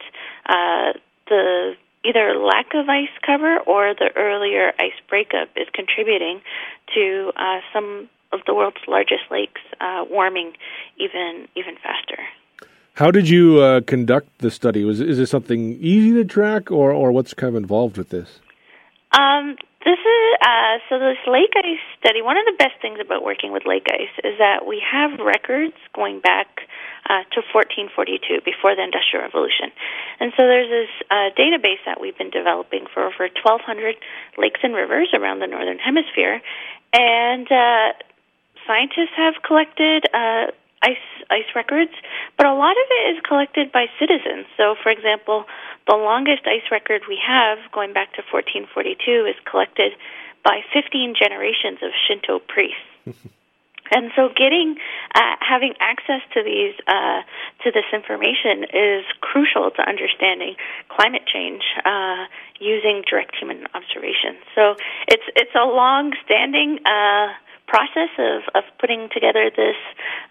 S6: uh, the either lack of ice cover or the earlier ice breakup is contributing to uh, some of the world's largest lakes uh, warming even even faster.
S1: How did you uh, conduct the study? Was is this something easy to track, or or what's kind of involved with this?
S6: Um, this is uh, so this lake ice study. One of the best things about working with lake ice is that we have records going back uh, to 1442, before the Industrial Revolution, and so there's this uh, database that we've been developing for over 1,200 lakes and rivers around the northern hemisphere, and uh, scientists have collected. Uh, ice ice records, but a lot of it is collected by citizens. So, for example, the longest ice record we have, going back to 1442, is collected by 15 generations of Shinto priests. and so, getting uh, having access to these uh, to this information is crucial to understanding climate change uh, using direct human observation. So, it's it's a long-standing uh, process of, of putting together this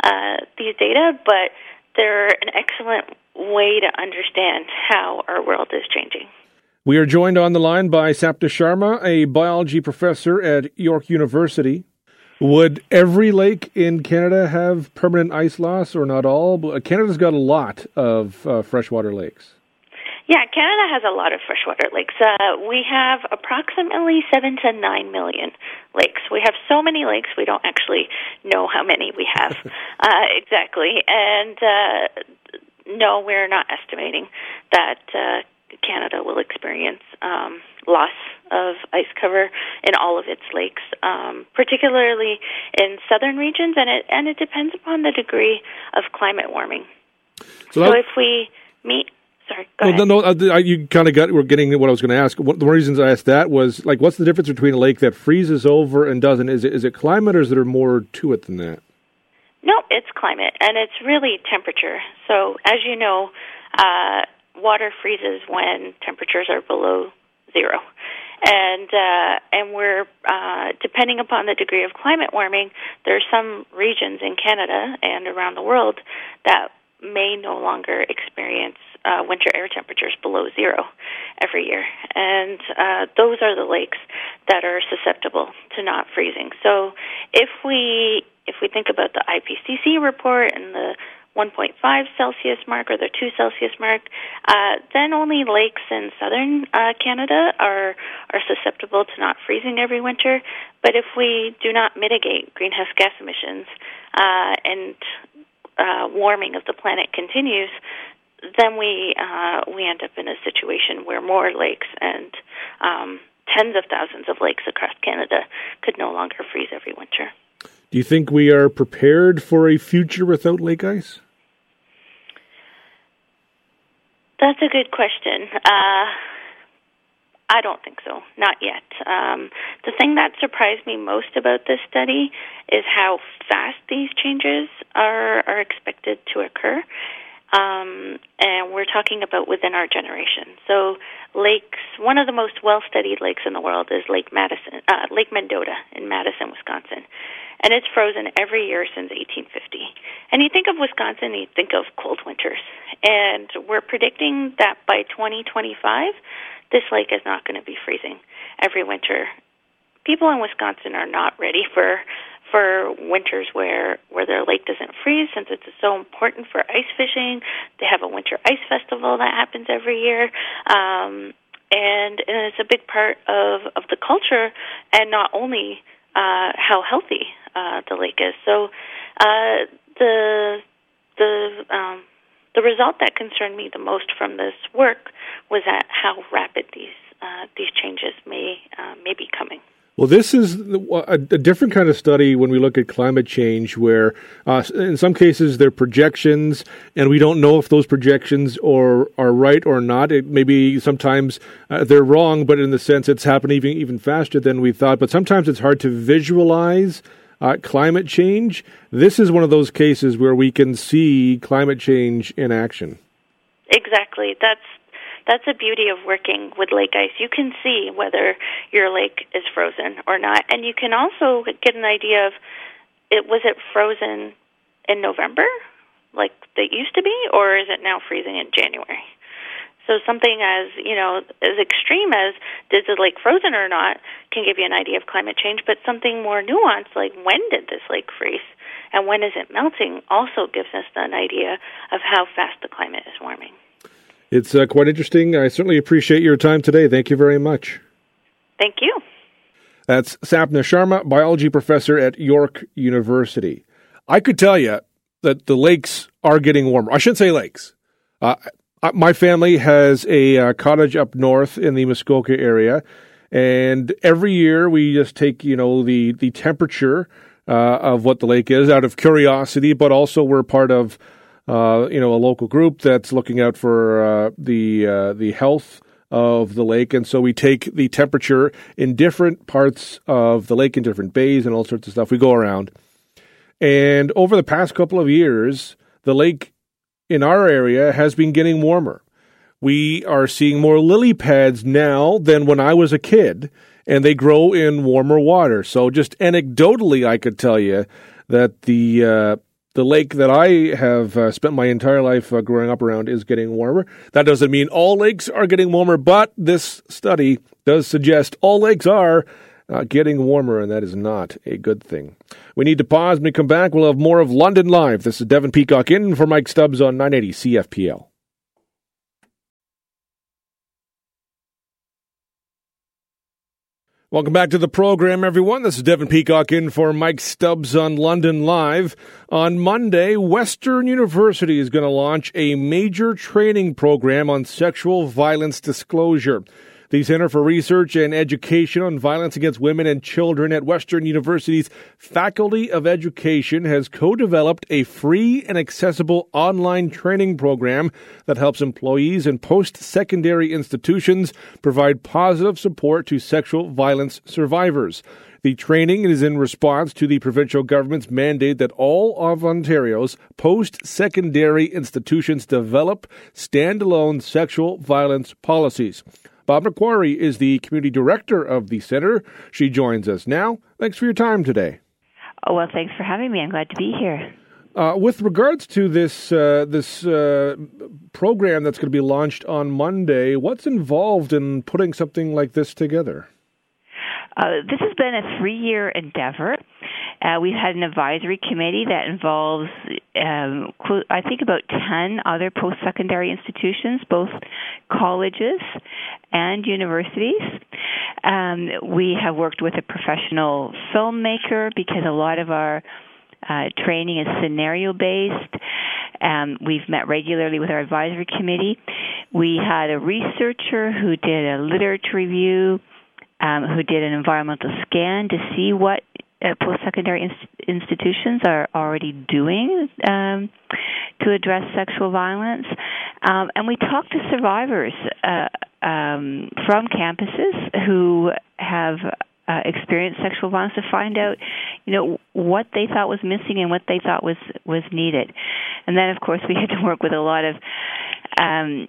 S6: uh, these data, but they're an excellent way to understand how our world is changing.
S1: We are joined on the line by Sapna Sharma, a biology professor at York University. Would every lake in Canada have permanent ice loss or not all? Canada's got a lot of uh, freshwater lakes.
S6: Yeah, Canada has a lot of freshwater lakes. Uh, we have approximately seven to nine million lakes. We have so many lakes, we don't actually know how many we have uh, exactly. And uh, no, we're not estimating that uh, Canada will experience um, loss of ice cover in all of its lakes, um, particularly in southern regions, and it and it depends upon the degree of climate warming. So, so if we meet Sorry, go well, ahead.
S1: No, no, uh, you kind of got. We're getting what I was going to ask. One of the reasons I asked that was like, what's the difference between a lake that freezes over and doesn't? Is it is it climate, or is there more to it than that?
S6: No, it's climate, and it's really temperature. So, as you know, uh, water freezes when temperatures are below zero, and uh, and we're uh, depending upon the degree of climate warming. There are some regions in Canada and around the world that may no longer experience uh, winter air temperatures below zero every year, and uh, those are the lakes that are susceptible to not freezing. So, if we if we think about the IPCC report and the 1.5 Celsius mark or the 2 Celsius mark, uh, then only lakes in southern uh, Canada are are susceptible to not freezing every winter. But if we do not mitigate greenhouse gas emissions uh, and uh, warming of the planet continues, then we uh, we end up in a situation where more lakes and um, tens of thousands of lakes across Canada could no longer freeze every winter.
S1: Do you think we are prepared for a future without lake ice?
S6: That's a good question. Uh, I don't think so. Not yet. Um, the thing that surprised me most about this study is how fast these changes are are expected to occur. Um, and we're talking about within our generation. So, lakes. One of the most well-studied lakes in the world is Lake Madison, uh, Lake Mendota in Madison, Wisconsin, and it's frozen every year since 1850. And you think of Wisconsin, you think of cold winters, and we're predicting that by 2025, this lake is not going to be freezing every winter. People in Wisconsin are not ready for for winters where where their lake doesn't freeze since it's so important for ice fishing. They have a winter ice festival that happens every year. Um, and, and it's a big part of, of the culture, and not only uh, how healthy uh, the lake is. So uh, the the um, the result that concerned me the most from this work was that how rapid these uh, these changes may uh, may be coming.
S1: Well, this is a, different kind of study when we look at climate change, where uh, in some cases they're projections, and we don't know if those projections are are right or not. It maybe sometimes uh, they're wrong, but in the sense it's happening even even faster than we thought. But sometimes it's hard to visualize uh, climate change. This is one of those cases where we can see climate change in action.
S6: Exactly. That's that's the beauty of working with lake ice. You can see whether your lake is frozen or not, and you can also get an idea of it was it frozen in November, like it used to be, or is it now freezing in January? So something as you know as extreme as did the lake frozen or not can give you an idea of climate change, but something more nuanced like when did this lake freeze and when is it melting also gives us an idea of how fast the climate is warming.
S1: It's uh, quite interesting. I certainly appreciate your time today. Thank you very much.
S6: Thank you.
S1: That's Sapna Sharma, biology professor at York University. I could tell you that the lakes are getting warmer. I shouldn't say lakes. Uh, my family has a uh, cottage up north in the Muskoka area, and every year we just take you know the the temperature uh, of what the lake is out of curiosity, but also we're part of uh, you know, a local group that's looking out for uh, the uh, the health of the lake, and so we take the temperature in different parts of the lake, in different bays, and all sorts of stuff. We go around, and over the past couple of years, the lake in our area has been getting warmer. We are seeing more lily pads now than when I was a kid, and they grow in warmer water. So, just anecdotally, I could tell you that the uh, the lake that I have uh, spent my entire life uh, growing up around is getting warmer. That doesn't mean all lakes are getting warmer, but this study does suggest all lakes are uh, getting warmer, and that is not a good thing. We need to pause. When we come back, we'll have more of London Live. This is Devin Peacock in for Mike Stubbs on 980 CFPL. Welcome back to the program, everyone. This is Devin Peacock in for Mike Stubbs on London Live. On Monday, Western University is going to launch a major training program on sexual violence disclosure. The Center for Research and Education on Violence Against Women and Children at Western University's Faculty of Education has co developed a free and accessible online training program that helps employees in post secondary institutions provide positive support to sexual violence survivors. The training is in response to the provincial government's mandate that all of Ontario's post secondary institutions develop standalone sexual violence policies. Barb MacQuarrie is the community director of the center. She joins us now. Thanks for your time today.
S7: Oh, well, thanks for having me. I'm glad to be here.
S1: Uh, with regards to this uh, this uh, program that's going to be launched on Monday, what's involved in putting something like this together?
S7: Uh, this has been a three year endeavor. Uh, we've had an advisory committee that involves, um, I think, about 10 other post secondary institutions, both colleges and universities. Um, we have worked with a professional filmmaker because a lot of our uh, training is scenario based. Um, we've met regularly with our advisory committee. We had a researcher who did a literature review um, who did an environmental scan to see what uh, post-secondary inst- institutions are already doing um, to address sexual violence, um, and we talked to survivors uh, um, from campuses who have uh, experienced sexual violence to find out, you know, what they thought was missing and what they thought was was needed, and then of course we had to work with a lot of um,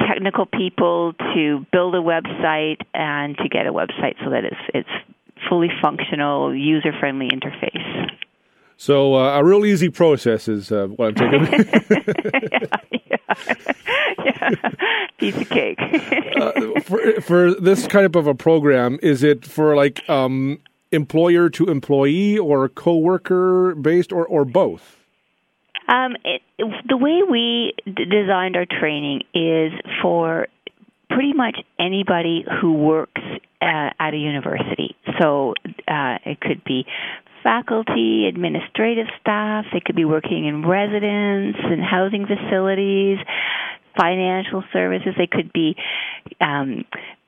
S7: technical people to build a website and to get a website so that it's it's fully functional, user friendly interface.
S1: So uh, a real easy process is uh, what I'm taking.
S7: yeah, yeah, yeah. Piece of cake.
S1: uh, for, for this kind of a program, is it for like um, employer to employee or coworker based or, or both?
S7: Um, it, the way we d- designed our training is for pretty much anybody who works uh, at a university. So uh, it could be faculty, administrative staff, they could be working in residence and housing facilities, financial services, they could be um,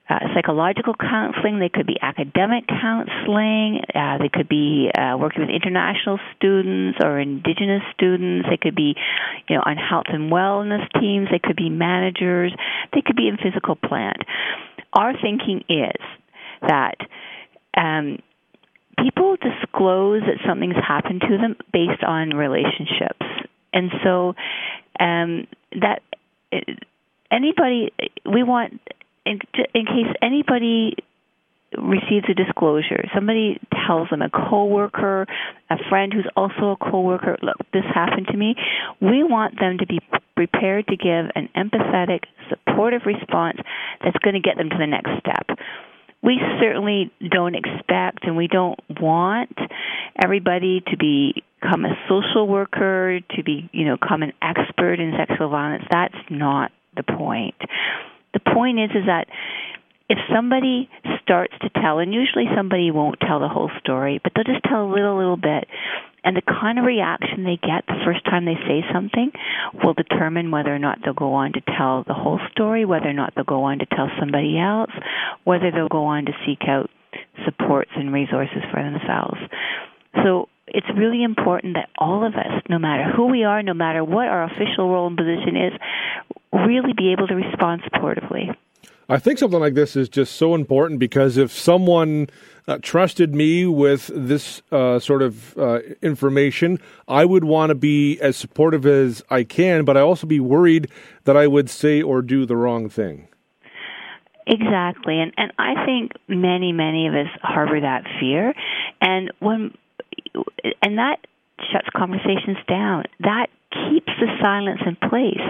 S7: uh, psychological counseling, they could be academic counseling, uh, they could be uh, working with international students or indigenous students, they could be, you know, on health and wellness teams, they could be managers, they could be in physical plant. Our thinking is that um, people disclose that something's happened to them based on relationships, and so um, that anybody we want in, in case anybody receives a disclosure, somebody tells them, a coworker, a friend who's also a coworker, look, this happened to me. We want them to be prepared to give an empathetic, supportive response that's going to get them to the next step. We certainly don't expect and we don't want everybody to become a social worker, to be, you know, become an expert in sexual violence. That's not the point the point is is that if somebody starts to tell, and usually somebody won't tell the whole story, but they'll just tell a little, little bit, and the kind of reaction they get the first time they say something will determine whether or not they'll go on to tell the whole story, whether or not they'll go on to tell somebody else, whether they'll go on to seek out supports and resources for themselves. So it's really important that all of us, no matter who we are, no matter what our official role and position is, really be able to respond supportively.
S1: I think something like this is just so important because if someone uh, trusted me with this uh, sort of uh, information, I would want to be as supportive as I can, but I also be worried that I would say or do the wrong thing.
S7: Exactly, and and I think many many of us harbor that fear, and when and that shuts conversations down. That keeps the silence in place.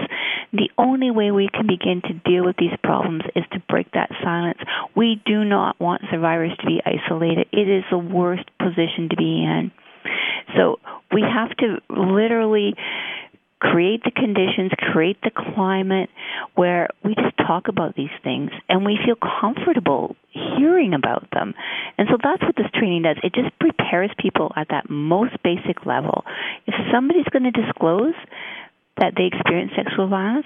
S7: The only way we can begin to deal with these problems is to break that silence. We do not want survivors to be isolated. It is the worst position to be in. So we have to literally create the conditions, create the climate where we just talk about these things and we feel comfortable hearing about them. And so that's what this training does. It just prepares people at that most basic level. If somebody's going to disclose that they experience sexual violence,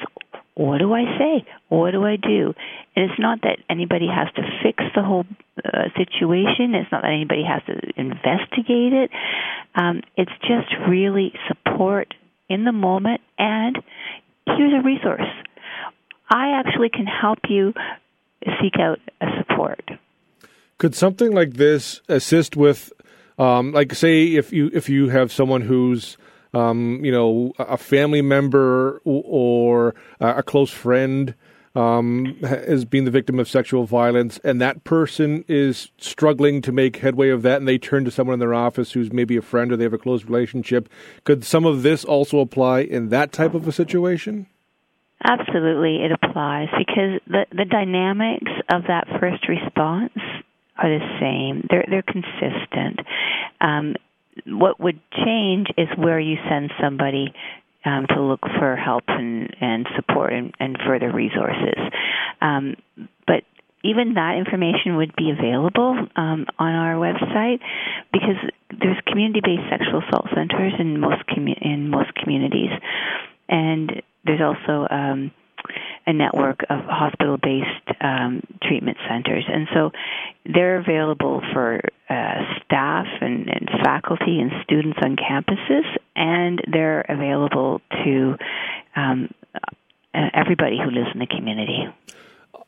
S7: what do I say? What do I do? And it's not that anybody has to fix the whole uh, situation. It's not that anybody has to investigate it. Um, it's just really support in the moment and here's a resource. I actually can help you seek out a support.
S1: Could something like this assist with, um, like, say, if you if you have someone who's um, you know, a family member or a close friend um, has been the victim of sexual violence, and that person is struggling to make headway of that, and they turn to someone in their office who's maybe a friend or they have a close relationship. Could some of this also apply in that type of a situation?
S7: Absolutely, it applies because the the dynamics of that first response are the same. They're they're consistent. Um, what would change is where you send somebody um, to look for help and, and support and, and further resources. Um, but even that information would be available um, on our website because there's community-based sexual assault centers in most commu- in most communities, and there's also um, a network of hospital based um, treatment centers. And so they're available for uh, staff and, and, faculty and students on campuses, and they're available to um, everybody who lives in the community.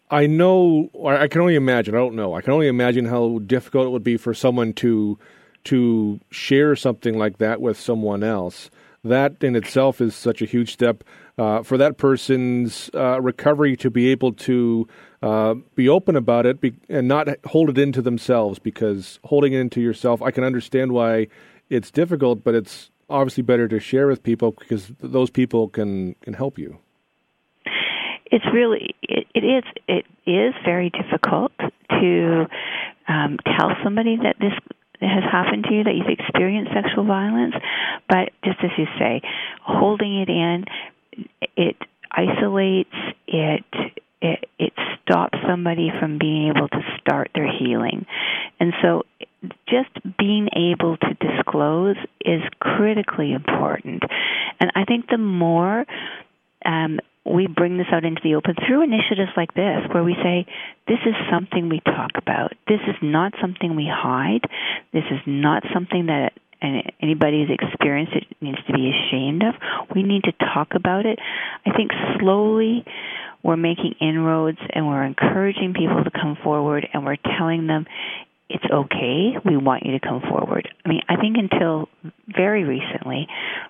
S1: I know, I can only imagine. I don't know. I can only imagine how difficult it would be for someone to to share something like that with someone else. That in itself is such a huge step uh, for that person's uh, recovery to be able to uh, be open about it be, and not hold it into themselves because holding it into yourself, I can understand why it's difficult, but it's obviously better to share with people because those people can, can help you.
S7: It's really it, it is it is very difficult to um, tell somebody that this has happened to you, that you've experienced sexual violence. But just as you say, holding it in, it isolates it it it stops somebody from being able to start their healing and so just being able to disclose is critically important and i think the more um, we bring this out into the open through initiatives like this, where we say, this is something we talk about. This is not something we hide. This is not something that anybody who's experienced it needs to be ashamed of. We need to talk about it. I think slowly we're making inroads and we're encouraging people to come forward and we're telling them it's okay. We want you to come forward. I mean, I think until very recently,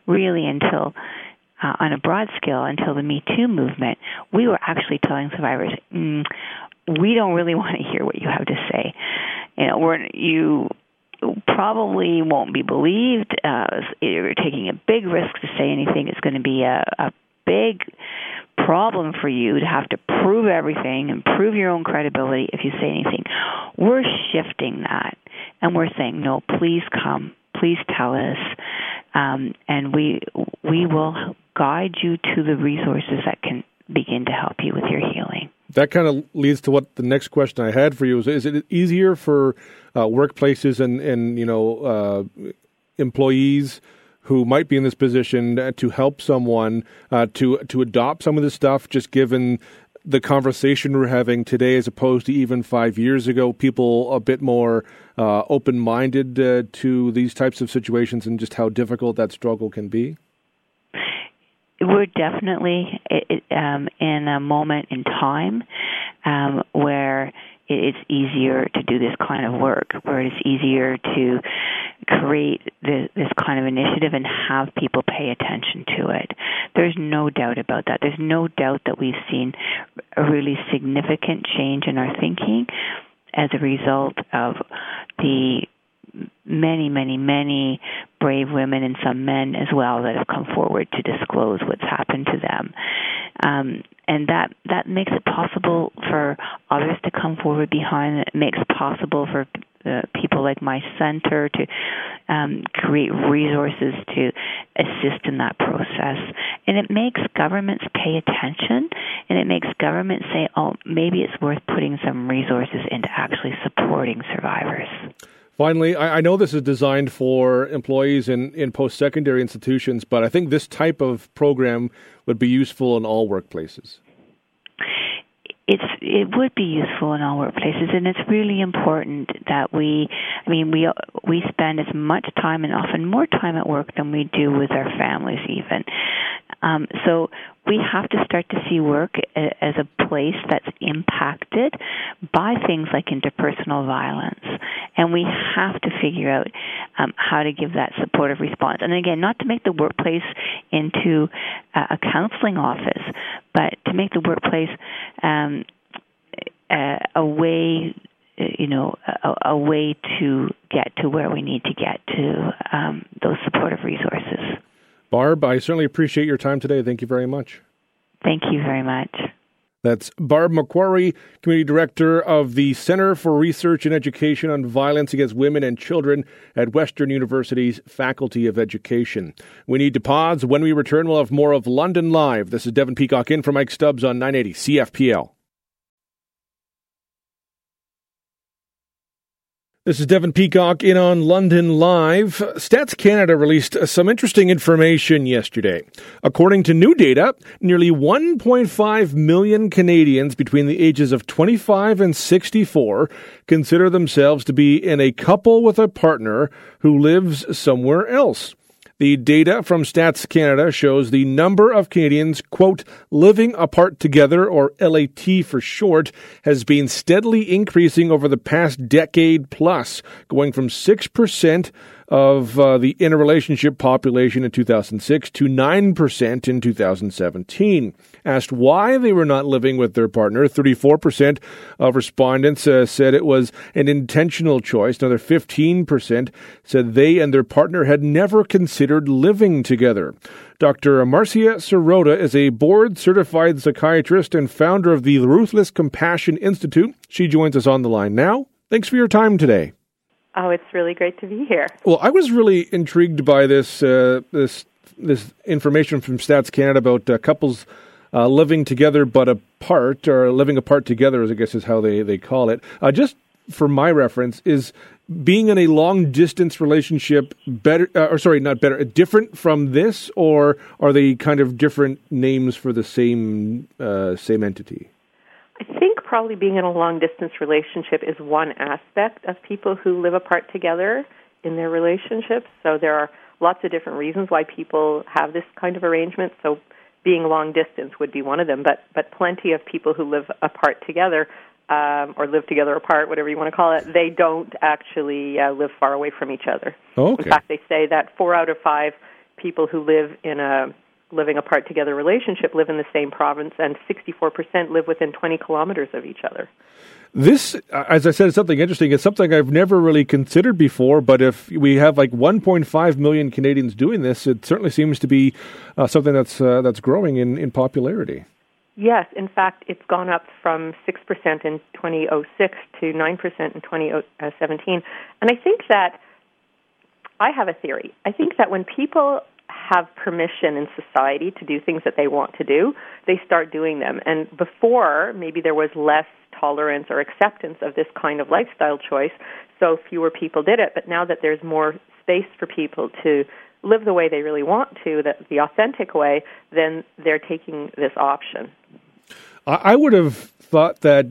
S7: really until uh, on a broad scale until the Me Too movement, we were actually telling survivors, mm, we don't really want to hear what you have to say. You know, we're you probably won't be believed. Uh, you're taking a big risk to say anything. It's going to be a, a big problem for you to have to prove everything and prove your own credibility if you say anything. We're shifting that and we're saying, no, please come, please tell us, um, and we we will guide you to the resources that can begin to help you with your healing.
S1: That kind of leads to what the next question I had for you is: Is it easier for uh, workplaces and and you know uh, employees? who might be in this position to help someone uh, to to adopt some of this stuff, just given the conversation we're having today as opposed to even five years ago? People a bit more uh, open minded uh, to these types of situations and just how difficult that struggle can be?
S7: We're definitely um, in a moment in time um, where it's easier to do this kind of work, where it's easier to create this, this kind of initiative and have people pay attention to it. There's no doubt about that. There's no doubt that we've seen a really significant change in our thinking as a result of the many, many, many brave women and some men as well that have come forward to disclose what's happened to them. Um, and that that makes it possible for others to come forward behind it. makes it possible for uh, people like my center to um, create resources to assist in that process. And it makes governments pay attention, and it makes governments say, "Oh, maybe it's worth putting some resources into actually supporting survivors."
S1: Finally, I, I, know this is designed for employees in, in post secondary institutions, but I think this type of program would be useful in all workplaces.
S7: It's it would be useful in all workplaces, and it's really important that we. I mean, we we spend as much time and often more time at work than we do with our families, even. Um, so we have to start to see work as a place that's impacted by things like interpersonal violence. And we have to figure out um, how to give that supportive response. And again, not to make the workplace into a counseling office, but to make the workplace um, a, a way you know a, a, way to get to where we need to get to um, those supportive resources.
S1: Barb, I certainly appreciate your time today. Thank you very much.
S7: Thank you very much.
S1: That's Barb MacQuarrie, Community Director of the Center for Research and Education on Violence Against Women and Children at Western University's Faculty of Education. We need to pause. When we return, we'll have more of London Live. This is Devin Peacock in for Mike Stubbs on 980 CFPL. This is Devin Peacock in on London Live. Stats Canada released some interesting information yesterday. According to new data, nearly 1.5 million Canadians between the ages of 25 and 64 consider themselves to be in a couple with a partner who lives somewhere else. The data from Stats Canada shows the number of Canadians, quote, living apart together, or LAT for short, has been steadily increasing over the past decade plus, going from 6% of uh, the interrelationship population in 2006 to 9% in 2017. Asked why they were not living with their partner, 34% of respondents uh, said it was an intentional choice. Another 15% said they and their partner had never considered living together. Dr. Marcia Sirota is a board certified psychiatrist and founder of the Ruthless Compassion Institute. She joins us on the line now. Thanks for your time today.
S8: Oh, it's really great to be here.
S1: Well, I was really intrigued by this uh, this this information from Stats Canada about uh, couples uh, living together but apart, or living apart together, as I guess is how they, they call it. Uh, just for my reference, is being in a long distance relationship better, uh, or sorry, not better, different from this, or are they kind of different names for the same uh, same entity?
S8: I think probably being in a long distance relationship is one aspect of people who live apart together in their relationships. So there are lots of different reasons why people have this kind of arrangement. So being long distance would be one of them, but but plenty of people who live apart together um, or live together apart, whatever you want to call it, they don't actually uh, live far away from each other.
S1: Oh, okay.
S8: In fact, they say that four out of five people who live in a living apart together relationship live in the same province, and 64% live within 20 kilometers of each other.
S1: This, as I said, is something interesting. It's something I've never really considered before. But if we have like 1.5 million Canadians doing this, it certainly seems to be uh, something that's uh, that's growing in, in popularity.
S8: Yes, in fact, it's gone up from 6% in 2006 to 9% in 2017. And I think that I have a theory. I think that when people have permission in society to do things that they want to do, they start doing them. And before, maybe there was less tolerance or acceptance of this kind of lifestyle choice, so fewer people did it. But now that there's more space for people to live the way they really want to, the, the authentic way, then they're taking this option.
S1: I would have thought that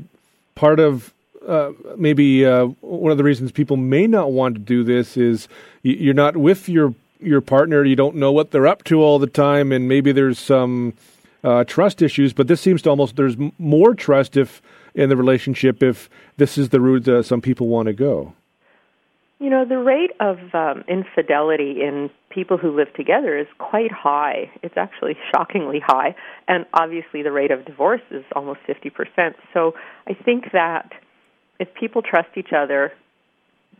S1: part of uh, maybe uh, one of the reasons people may not want to do this is you're not with your your partner, you don't know what they're up to all the time, and maybe there's some uh, trust issues. But this seems to almost there's more trust if in the relationship if this is the route that some people want to go.
S8: You know, the rate of um, infidelity in people who live together is quite high. It's actually shockingly high. And obviously, the rate of divorce is almost 50%. So I think that if people trust each other,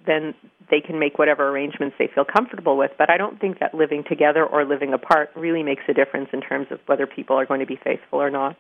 S8: then they can make whatever arrangements they feel comfortable with. But I don't think that living together or living apart really makes a difference in terms of whether people are going to be faithful or not.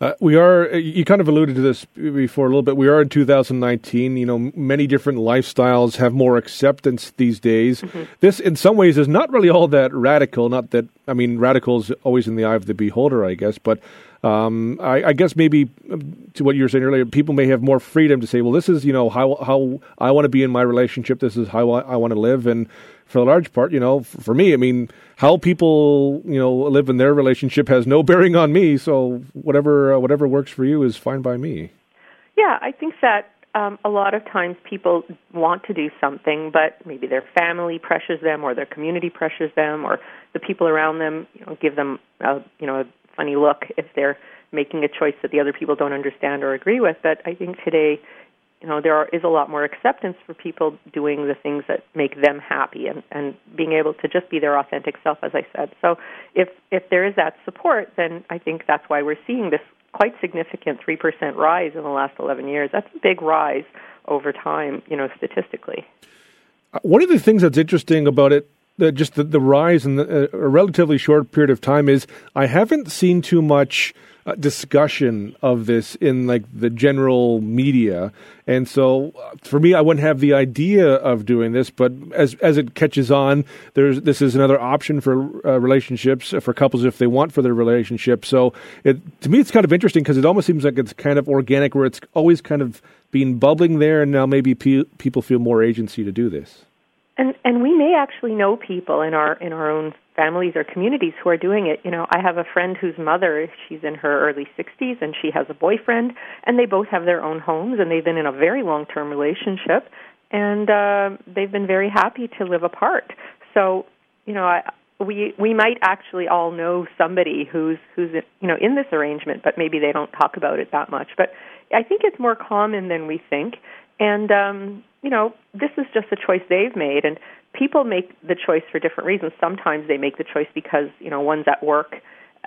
S1: Uh, we are. You kind of alluded to this before a little bit. We are in 2019. You know, many different lifestyles have more acceptance these days. Mm-hmm. This, in some ways, is not really all that radical. Not that I mean, radical is always in the eye of the beholder, I guess. But um, I, I, guess maybe um, to what you were saying earlier, people may have more freedom to say, "Well, this is you know how how I want to be in my relationship. This is how I, I want to live." And for the large part, you know, for me, I mean, how people, you know, live in their relationship has no bearing on me. So whatever, uh, whatever works for you is fine by me.
S8: Yeah, I think that um, a lot of times people want to do something, but maybe their family pressures them, or their community pressures them, or the people around them, you know, give them, a, you know, a funny look if they're making a choice that the other people don't understand or agree with. But I think today you know there are, is a lot more acceptance for people doing the things that make them happy and and being able to just be their authentic self as i said. So if if there is that support then i think that's why we're seeing this quite significant 3% rise in the last 11 years. That's a big rise over time you know statistically.
S1: Uh, one of the things that's interesting about it the, just the, the rise in the, uh, a relatively short period of time is I haven't seen too much uh, discussion of this in like the general media, and so uh, for me, I wouldn't have the idea of doing this. But as as it catches on, there's this is another option for uh, relationships for couples if they want for their relationship. So it to me, it's kind of interesting because it almost seems like it's kind of organic, where it's always kind of been bubbling there, and now maybe pe- people feel more agency to do this.
S8: And and we may actually know people in our in our own families or communities who are doing it. You know, I have a friend whose mother, she's in her early 60s and she has a boyfriend and they both have their own homes and they've been in a very long-term relationship and uh they've been very happy to live apart. So, you know, I we we might actually all know somebody who's who's you know in this arrangement, but maybe they don't talk about it that much. But I think it's more common than we think, and um, you know, this is just a choice they've made, and people make the choice for different reasons. Sometimes they make the choice because you know one's at work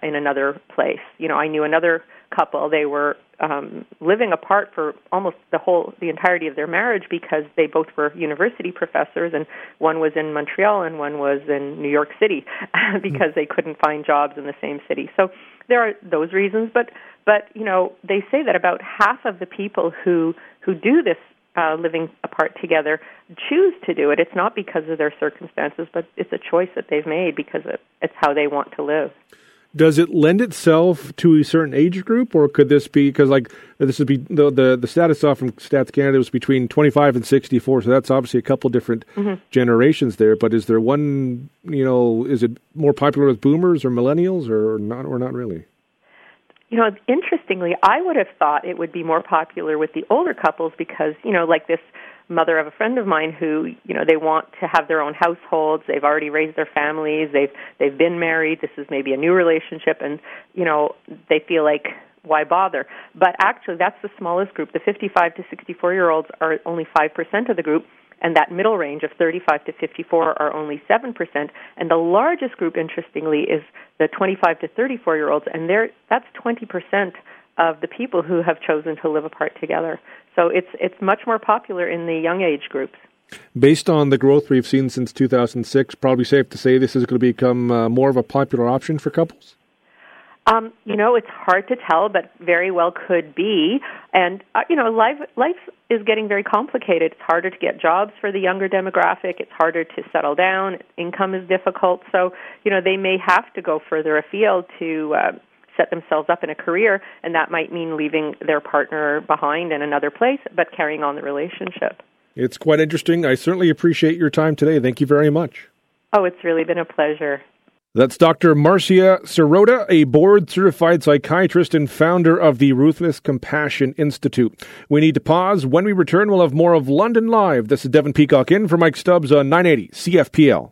S8: in another place. You know, I knew another couple. They were um, living apart for almost the whole the entirety of their marriage because they both were university professors, and one was in Montreal and one was in New York City because they couldn't find jobs in the same city. So there are those reasons, but but you know they say that about half of the people who who do this uh, living apart together choose to do it. It's not because of their circumstances, but it's a choice that they've made because it's how they want to live.
S1: Does it lend itself to a certain age group, or could this be because like this would be the the, the status off from Stats Canada was between twenty five and sixty four, so that's obviously a couple different mm-hmm. generations there. But is there one? You know, is it more popular with Boomers or Millennials, or not, or not really?
S8: You know, interestingly, I would have thought it would be more popular with the older couples because you know, like this mother of a friend of mine who you know they want to have their own households. They've already raised their families. They've they've been married. This is maybe a new relationship. And you know they feel like why bother? But actually that's the smallest group. The 55 to 64 year olds are only 5% of the group and that middle range of 35 to 54 are only 7%. And the largest group, interestingly, is the 25 to 34 year olds, and that's 20% of the people who have chosen to live apart together. So it's it's much more popular in the young age groups.
S1: Based on the growth we've seen since 2006, probably safe to say this is going to become uh, more of a popular option for couples.
S8: Um, you know, it's hard to tell, but very well could be. And uh, you know, life life is getting very complicated. It's harder to get jobs for the younger demographic. It's harder to settle down. Income is difficult. So you know, they may have to go further afield to uh, set themselves up in a career, and that might mean leaving their partner behind in another place, but carrying on the relationship.
S1: It's quite interesting. I certainly appreciate your time today. Thank you very much.
S8: Oh, it's really been a pleasure.
S1: That's Dr. Marcia Sirota, a board certified psychiatrist and founder of the Ruthless Compassion Institute. We need to pause. When we return, we'll have more of London Live. This is Devin Peacock in for Mike Stubbs on 980 CFPL.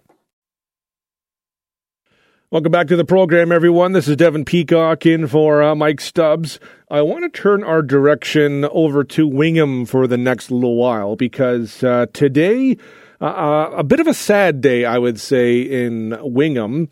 S1: Welcome back to the program, everyone. This is Devin Peacock in for uh, Mike Stubbs. I want to turn our direction over to Wingham for the next little while because uh, today, uh, a bit of a sad day, I would say, in Wingham.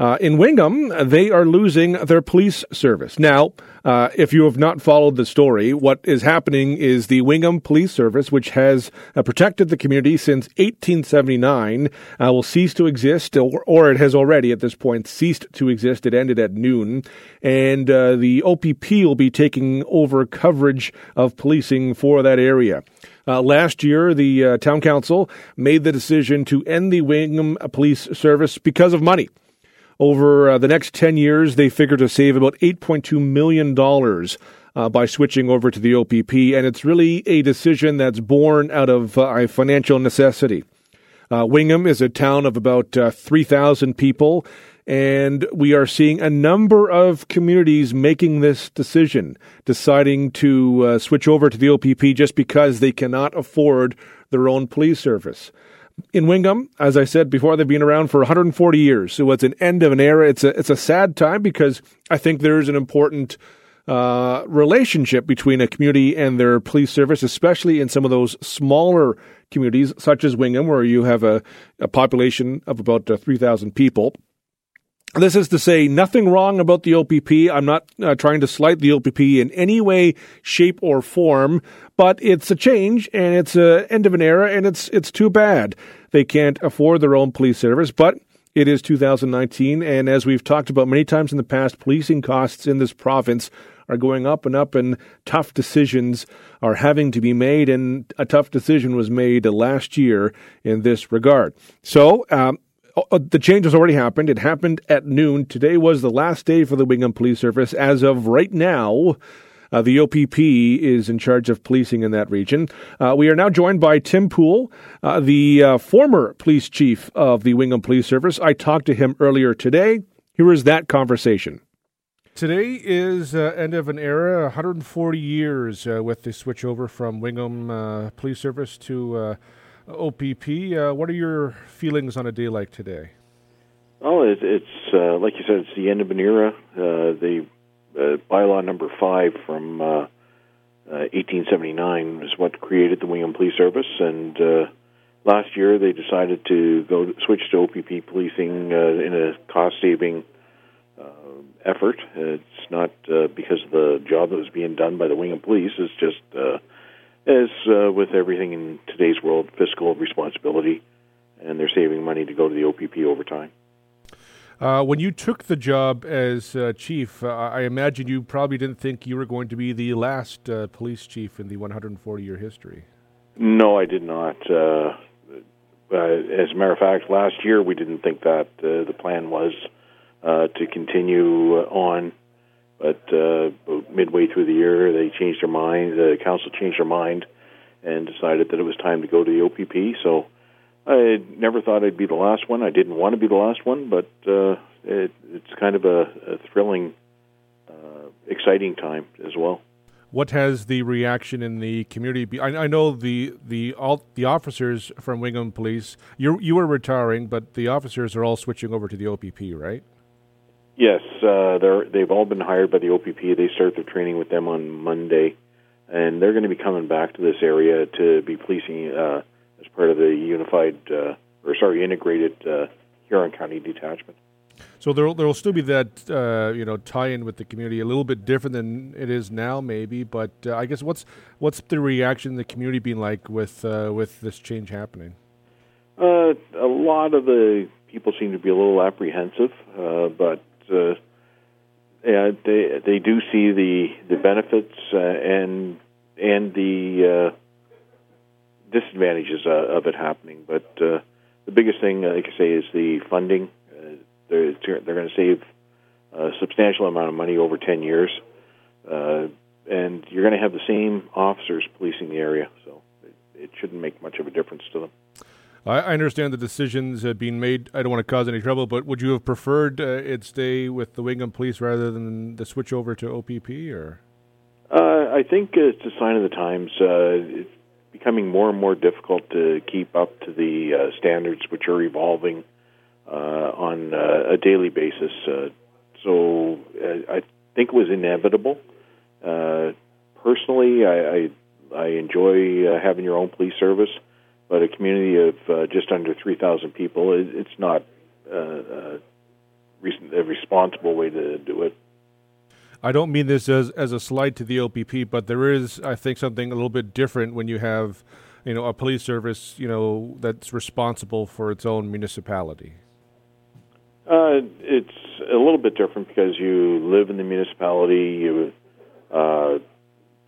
S1: Uh, in Wingham, they are losing their police service. Now, uh, if you have not followed the story, what is happening is the Wingham Police Service, which has uh, protected the community since 1879, uh, will cease to exist, or, or, it has already at this point ceased to exist. It ended at noon. And uh, the OPP will be taking over coverage of policing for that area. Uh, last year, the uh, town council made the decision to end the Wingham Police Service because of money. Over uh, the next 10 years, they figure to save about $8.2 million uh, by switching over to the OPP, and it's really a decision that's born out of uh, financial necessity. Uh, Wingham is a town of about uh, 3,000 people, and we are seeing a number of communities making this decision, deciding to uh, switch over to the OPP just because they cannot afford their own police service in Wingham, as I said before, they've been around for 140 years. So it's an end of an era. It's a it's a sad time because I think there's an important uh, relationship between a community and their police service, especially in some of those smaller communities, such as Wingham, where you have a, a population of about uh, 3,000 people. This is to say nothing wrong about the OPP. I'm not uh, trying to slight the OPP in any way, shape, or form, but it's a change and it's an end of an era, and it's it's too bad they can't afford their own police service. But it is 2019, and as we've talked about many times in the past, policing costs in this province are going up and up, and tough decisions are having to be made. And a tough decision was made last year in this regard. So. Um, the change has already happened. It happened at noon. Today was the last day for the Wingham Police Service. As of right now, uh, the OPP is in charge of policing in that region. Uh, we are now joined by Tim Poole, uh, the uh, former police chief of the Wingham Police Service. I talked to him earlier today. Here is that conversation. Today is uh, end of an era, 140 years with the switch over from Wingham Police Service to OPP. Uh, what are your feelings on a day like today?
S9: Well, it, it's uh, like you said, it's the end of an era. Uh, the uh, bylaw number five from 1879 uh, is what created the Wingham Police Service, and uh, last year they decided to go switch to OPP policing in a cost-saving effort. It's not because of the job that was being done by the Wingham Police. It's just as uh, with everything in today's world, fiscal responsibility, and they're saving money to go to the OPP over time.
S1: Uh, when you took the job as uh, chief, uh, I imagine you probably didn't think you were going to be the last uh, police chief in the 140 year history.
S9: No, I did not. Uh, as a matter of fact, last year we didn't think that. the plan was uh, to continue on. But uh, midway through the year, they changed their mind. The council changed their mind and decided that it was time to go to the OPP. So I never thought I'd be the last one. I didn't want to be the last one, but uh, it, it's kind of a, a thrilling, uh, exciting time as well.
S1: What has the reaction in the community been? I, I know the the all the officers from Wingham Police. You you were retiring, but the officers are all switching over to the OPP, right?
S9: Yes, uh, they're they've all been hired by the OPP. They start their training with them on Monday, and they're going to be coming back to this area to be policing uh, as part of the unified uh, or sorry integrated uh, Huron County detachment.
S1: So there there will still be that uh, you know tie-in with the community, a little bit different than it is now, maybe. But uh, I guess what's what's the reaction the community been like with uh, with this change happening?
S9: Uh, a lot of the people seem to be a little apprehensive, uh, but uh, yeah, they they do see the the benefits uh, and and the uh, disadvantages uh, of it happening. But the biggest thing, like I say, is the funding they're they're going to save a substantial amount of money over ten years, uh, and you're going to have the same officers policing the area, so it, it shouldn't make much of a difference to them.
S1: I understand the decisions have been made. I don't want to cause any trouble, but would you have preferred uh, it stay with the Wingham Police rather than the switch over to OPP? Or
S9: uh, I think it's a sign of the times. Uh, it's becoming more and more difficult to keep up to the uh, standards, which are evolving uh, on uh, a daily basis. Uh, so I think it was inevitable. personally, I, I, I enjoy having your own police service, but a community of just under 3,000 people, it, it's not a responsible way to do it.
S1: I don't mean this as as a slight to the OPP, but there is, I think, something a little bit different when you have, you know, a police service, you know, that's responsible for its own municipality.
S9: Uh, it's a little bit different because you live in the municipality, you uh,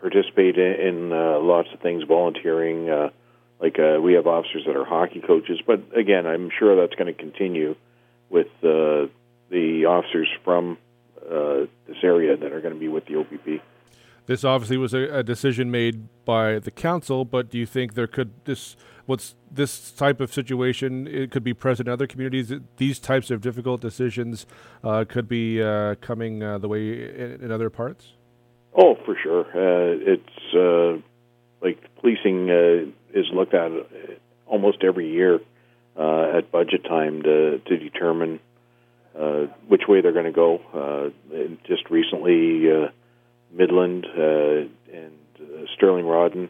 S9: participate in, in uh, lots of things, volunteering. Like uh, we have officers that are hockey coaches, but again, I'm sure that's going to continue with uh, the officers from uh, this area that are going to be with the OPP.
S1: This obviously was a, a decision made by the council, but do you think there could this what's this type of situation it could be present in other communities? These types of difficult decisions uh, could be uh, coming uh, the way in, in, other parts?
S9: Oh for sure. Uh, it's uh, like policing uh, is looked at almost every year at budget time to, to determine which way they're going to go just recently midland and Stirling-Rawdon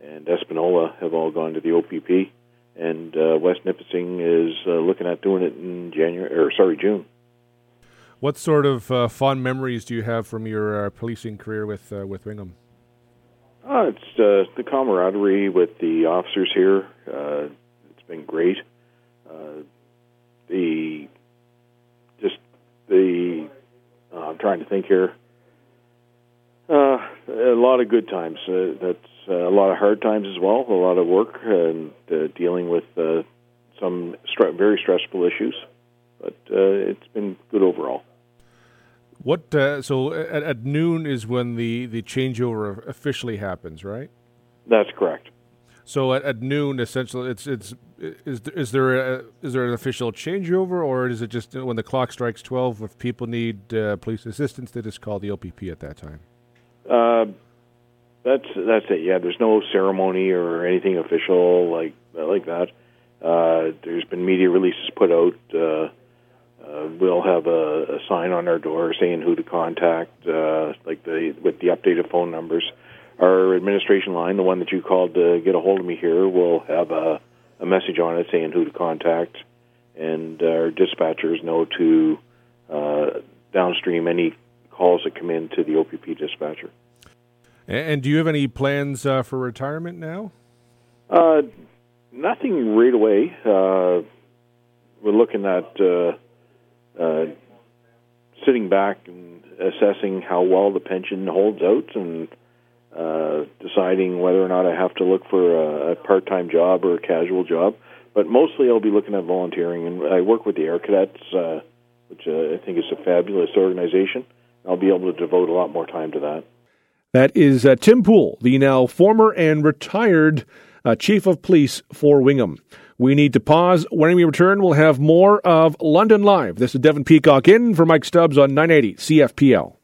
S9: and Espanola have all gone to the OPP, and uh, West Nipissing is uh, looking at doing it in January or sorry June.
S1: What sort of uh, fond memories do you have from your uh, policing career with uh, with Wingham?
S9: Uh, it's the camaraderie with the officers here. it's been great. the just the I'm trying to think here. a lot of good times. that's uh, a lot of hard times as well, a lot of work and uh, dealing with uh, some stre- very stressful issues. But uh, it's been good overall.
S1: What uh, so at, at, noon is when the the changeover officially happens, right?
S9: That's correct.
S1: So at, at noon, essentially, it's it's is is there a, is there an official changeover, or is it just when the clock strikes twelve? If people need uh, police assistance, they just call the OPP at that time.
S9: Uh, that's that's it. Yeah, there's no ceremony or anything official like like that. Uh, there's been media releases put out. Uh, we'll have a, a sign on our door saying who to contact, uh, like the with the updated phone numbers. Our administration line, the one that you called to get a hold of me here, will have a, a message on it saying who to contact, and our dispatchers know to uh, downstream any calls that come in to the OPP dispatcher.
S1: And do you have any plans uh, for retirement now?
S9: Uh, nothing right away. Uh, we're looking at uh, uh, sitting back and assessing how well the pension holds out and uh, deciding whether or not I have to look for a, a part-time job or a casual job. But mostly, I'll be looking at volunteering, and I work with the Air Cadets which uh, I think is a fabulous organization. I'll be able to devote a lot more time to that.
S1: That is uh, Tim Poole, the now former and retired uh, chief of police for Wingham. We need to pause. When we return, we'll have more of London Live. This is Devin Peacock in for Mike Stubbs on 980 CFPL.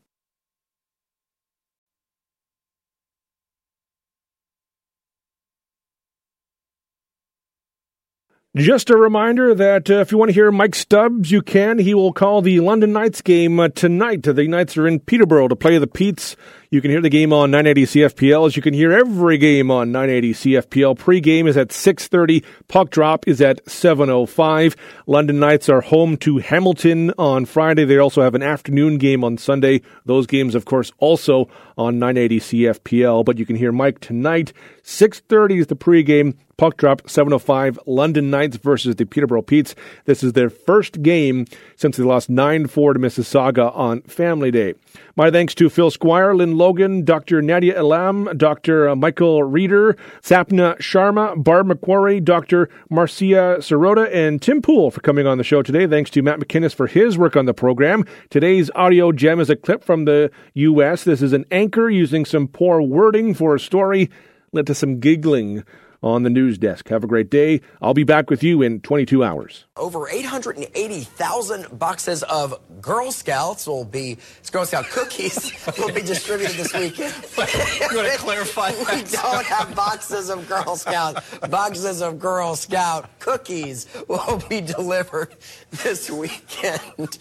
S1: Just a reminder that uh, if you want to hear Mike Stubbs, you can. He will call the London Knights game uh, tonight. The Knights are in Peterborough to play the Petes. You can hear the game on 980 CFPL as you can hear every game on 980 CFPL. Pre-game is at 6.30. Puck drop is at 7.05. London Knights are home to Hamilton on Friday. They also have an afternoon game on Sunday. Those games, of course, also on 980 CFPL. But you can hear Mike tonight. 6.30 is the pre-game. Puck drop 705 London Knights versus the Peterborough Petes. This is their first game since they lost 9 4 to Mississauga on Family Day. My thanks to Phil Squire, Lynn Logan, Dr. Nadia Elam, Dr. Uh, Michael Rieder, Sapna Sharma, Barb MacQuarrie, Dr. Marcia Sirota, and Tim Poole for coming on the show today. Thanks to Matt McInnes for his work on the program. Today's audio gem is a clip from the U.S. This is an anchor using some poor wording for a story led to some giggling on the news desk. Have a great day. I'll be back with you in 22 hours.
S10: Over 880,000 boxes of Girl Scouts will be Girl Scout cookies will be distributed this weekend.
S11: you want to clarify
S10: We don't have boxes of Girl Scout. Boxes of Girl Scout cookies will be delivered this weekend.